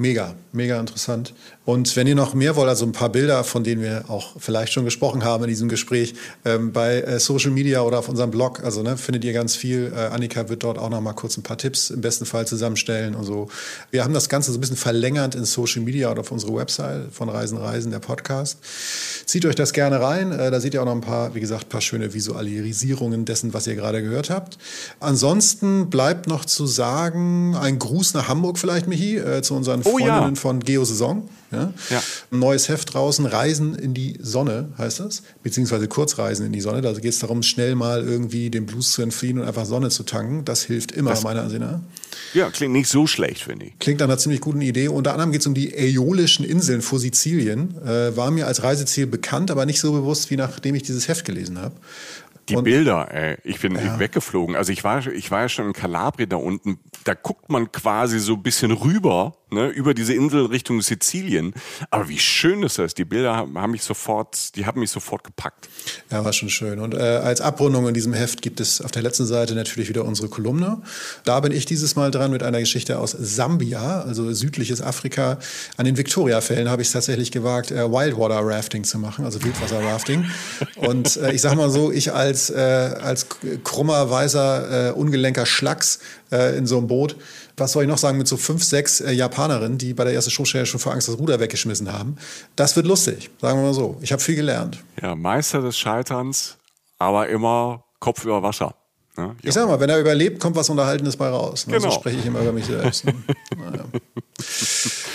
Mega, mega interessant. Und wenn ihr noch mehr wollt, also ein paar Bilder, von denen wir auch vielleicht schon gesprochen haben in diesem Gespräch, ähm, bei äh, Social Media oder auf unserem Blog, also ne, findet ihr ganz viel. Äh, Annika wird dort auch noch mal kurz ein paar Tipps im besten Fall zusammenstellen und so. Wir haben das Ganze so ein bisschen verlängert in Social Media oder auf unsere Website von Reisen Reisen, der Podcast. Zieht euch das gerne rein. Äh, da seht ihr auch noch ein paar, wie gesagt, paar schöne Visualisierungen dessen, was ihr gerade gehört habt. Ansonsten bleibt noch zu sagen, ein Gruß nach Hamburg vielleicht, Michi, äh, zu unseren Oh ja. Freundinnen von Geo Saison. Ja? Ja. Ein neues Heft draußen, Reisen in die Sonne heißt das, beziehungsweise Kurzreisen in die Sonne. Da geht es darum, schnell mal irgendwie den Blues zu entfliehen und einfach Sonne zu tanken. Das hilft immer, meiner Ansicht nach. Ja, klingt nicht so schlecht, finde ich. Klingt nach einer ziemlich guten Idee. Unter anderem geht es um die Äolischen Inseln vor Sizilien. Äh, war mir als Reiseziel bekannt, aber nicht so bewusst, wie nachdem ich dieses Heft gelesen habe. Die Und- Bilder, ey, ich bin weggeflogen. Also ich war, ich war ja schon in Kalabrien da unten. Da guckt man quasi so ein bisschen rüber, ne, über diese Insel Richtung Sizilien. Aber wie schön ist das? Die Bilder haben, mich sofort, die haben mich sofort gepackt. Ja, war schon schön. Und äh, als Abrundung in diesem Heft gibt es auf der letzten Seite natürlich wieder unsere Kolumne. Da bin ich dieses Mal dran mit einer Geschichte aus Sambia, also südliches Afrika. An den Victoria-Fällen habe ich es tatsächlich gewagt, äh, Wildwater Rafting zu machen, also Wildwasser-Rafting. Und äh, ich sag mal so, ich als, äh, als krummer, weißer, äh, ungelenker Schlacks äh, in so einem Boot, was soll ich noch sagen, mit so fünf, sechs äh, Japanerinnen, die bei der ersten Showstelle schon vor Angst das Ruder weggeschmissen haben. Das wird lustig, sagen wir mal so. Ich habe viel gelernt. Ja, Meister des Scheiterns, aber immer Kopf über Wasser. Ne? Ich sag mal, wenn er überlebt, kommt was Unterhaltendes bei raus. Ne? Genau. So spreche ich immer über mich selbst. Ne? naja.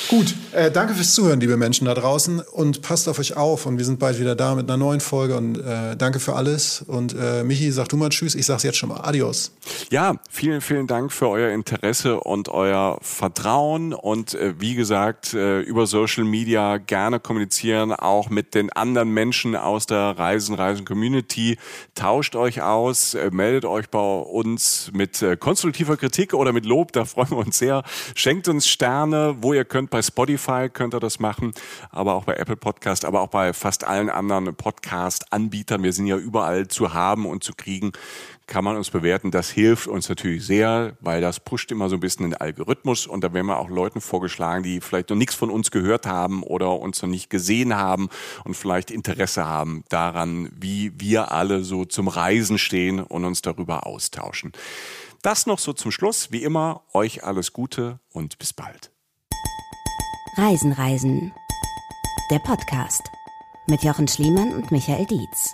Gut, äh, danke fürs Zuhören, liebe Menschen da draußen. Und passt auf euch auf. Und wir sind bald wieder da mit einer neuen Folge. Und äh, danke für alles. Und äh, Michi, sag du mal Tschüss. Ich sag's jetzt schon mal. Adios. Ja, vielen, vielen Dank für euer Interesse und euer Vertrauen und äh, wie gesagt, äh, über Social Media gerne kommunizieren, auch mit den anderen Menschen aus der Reisen, Reisen Community. Tauscht euch aus, äh, meldet euch bei uns mit äh, konstruktiver Kritik oder mit Lob, da freuen wir uns sehr. Schenkt uns Sterne, wo ihr könnt, bei Spotify könnt ihr das machen, aber auch bei Apple Podcast, aber auch bei fast allen anderen Podcast-Anbietern. Wir sind ja überall zu haben und zu kriegen kann man uns bewerten. Das hilft uns natürlich sehr, weil das pusht immer so ein bisschen den Algorithmus und da werden wir auch Leuten vorgeschlagen, die vielleicht noch nichts von uns gehört haben oder uns noch nicht gesehen haben und vielleicht Interesse haben daran, wie wir alle so zum Reisen stehen und uns darüber austauschen. Das noch so zum Schluss. Wie immer, euch alles Gute und bis bald. Reisen, Reisen. Der Podcast mit Jochen Schliemann und Michael Dietz.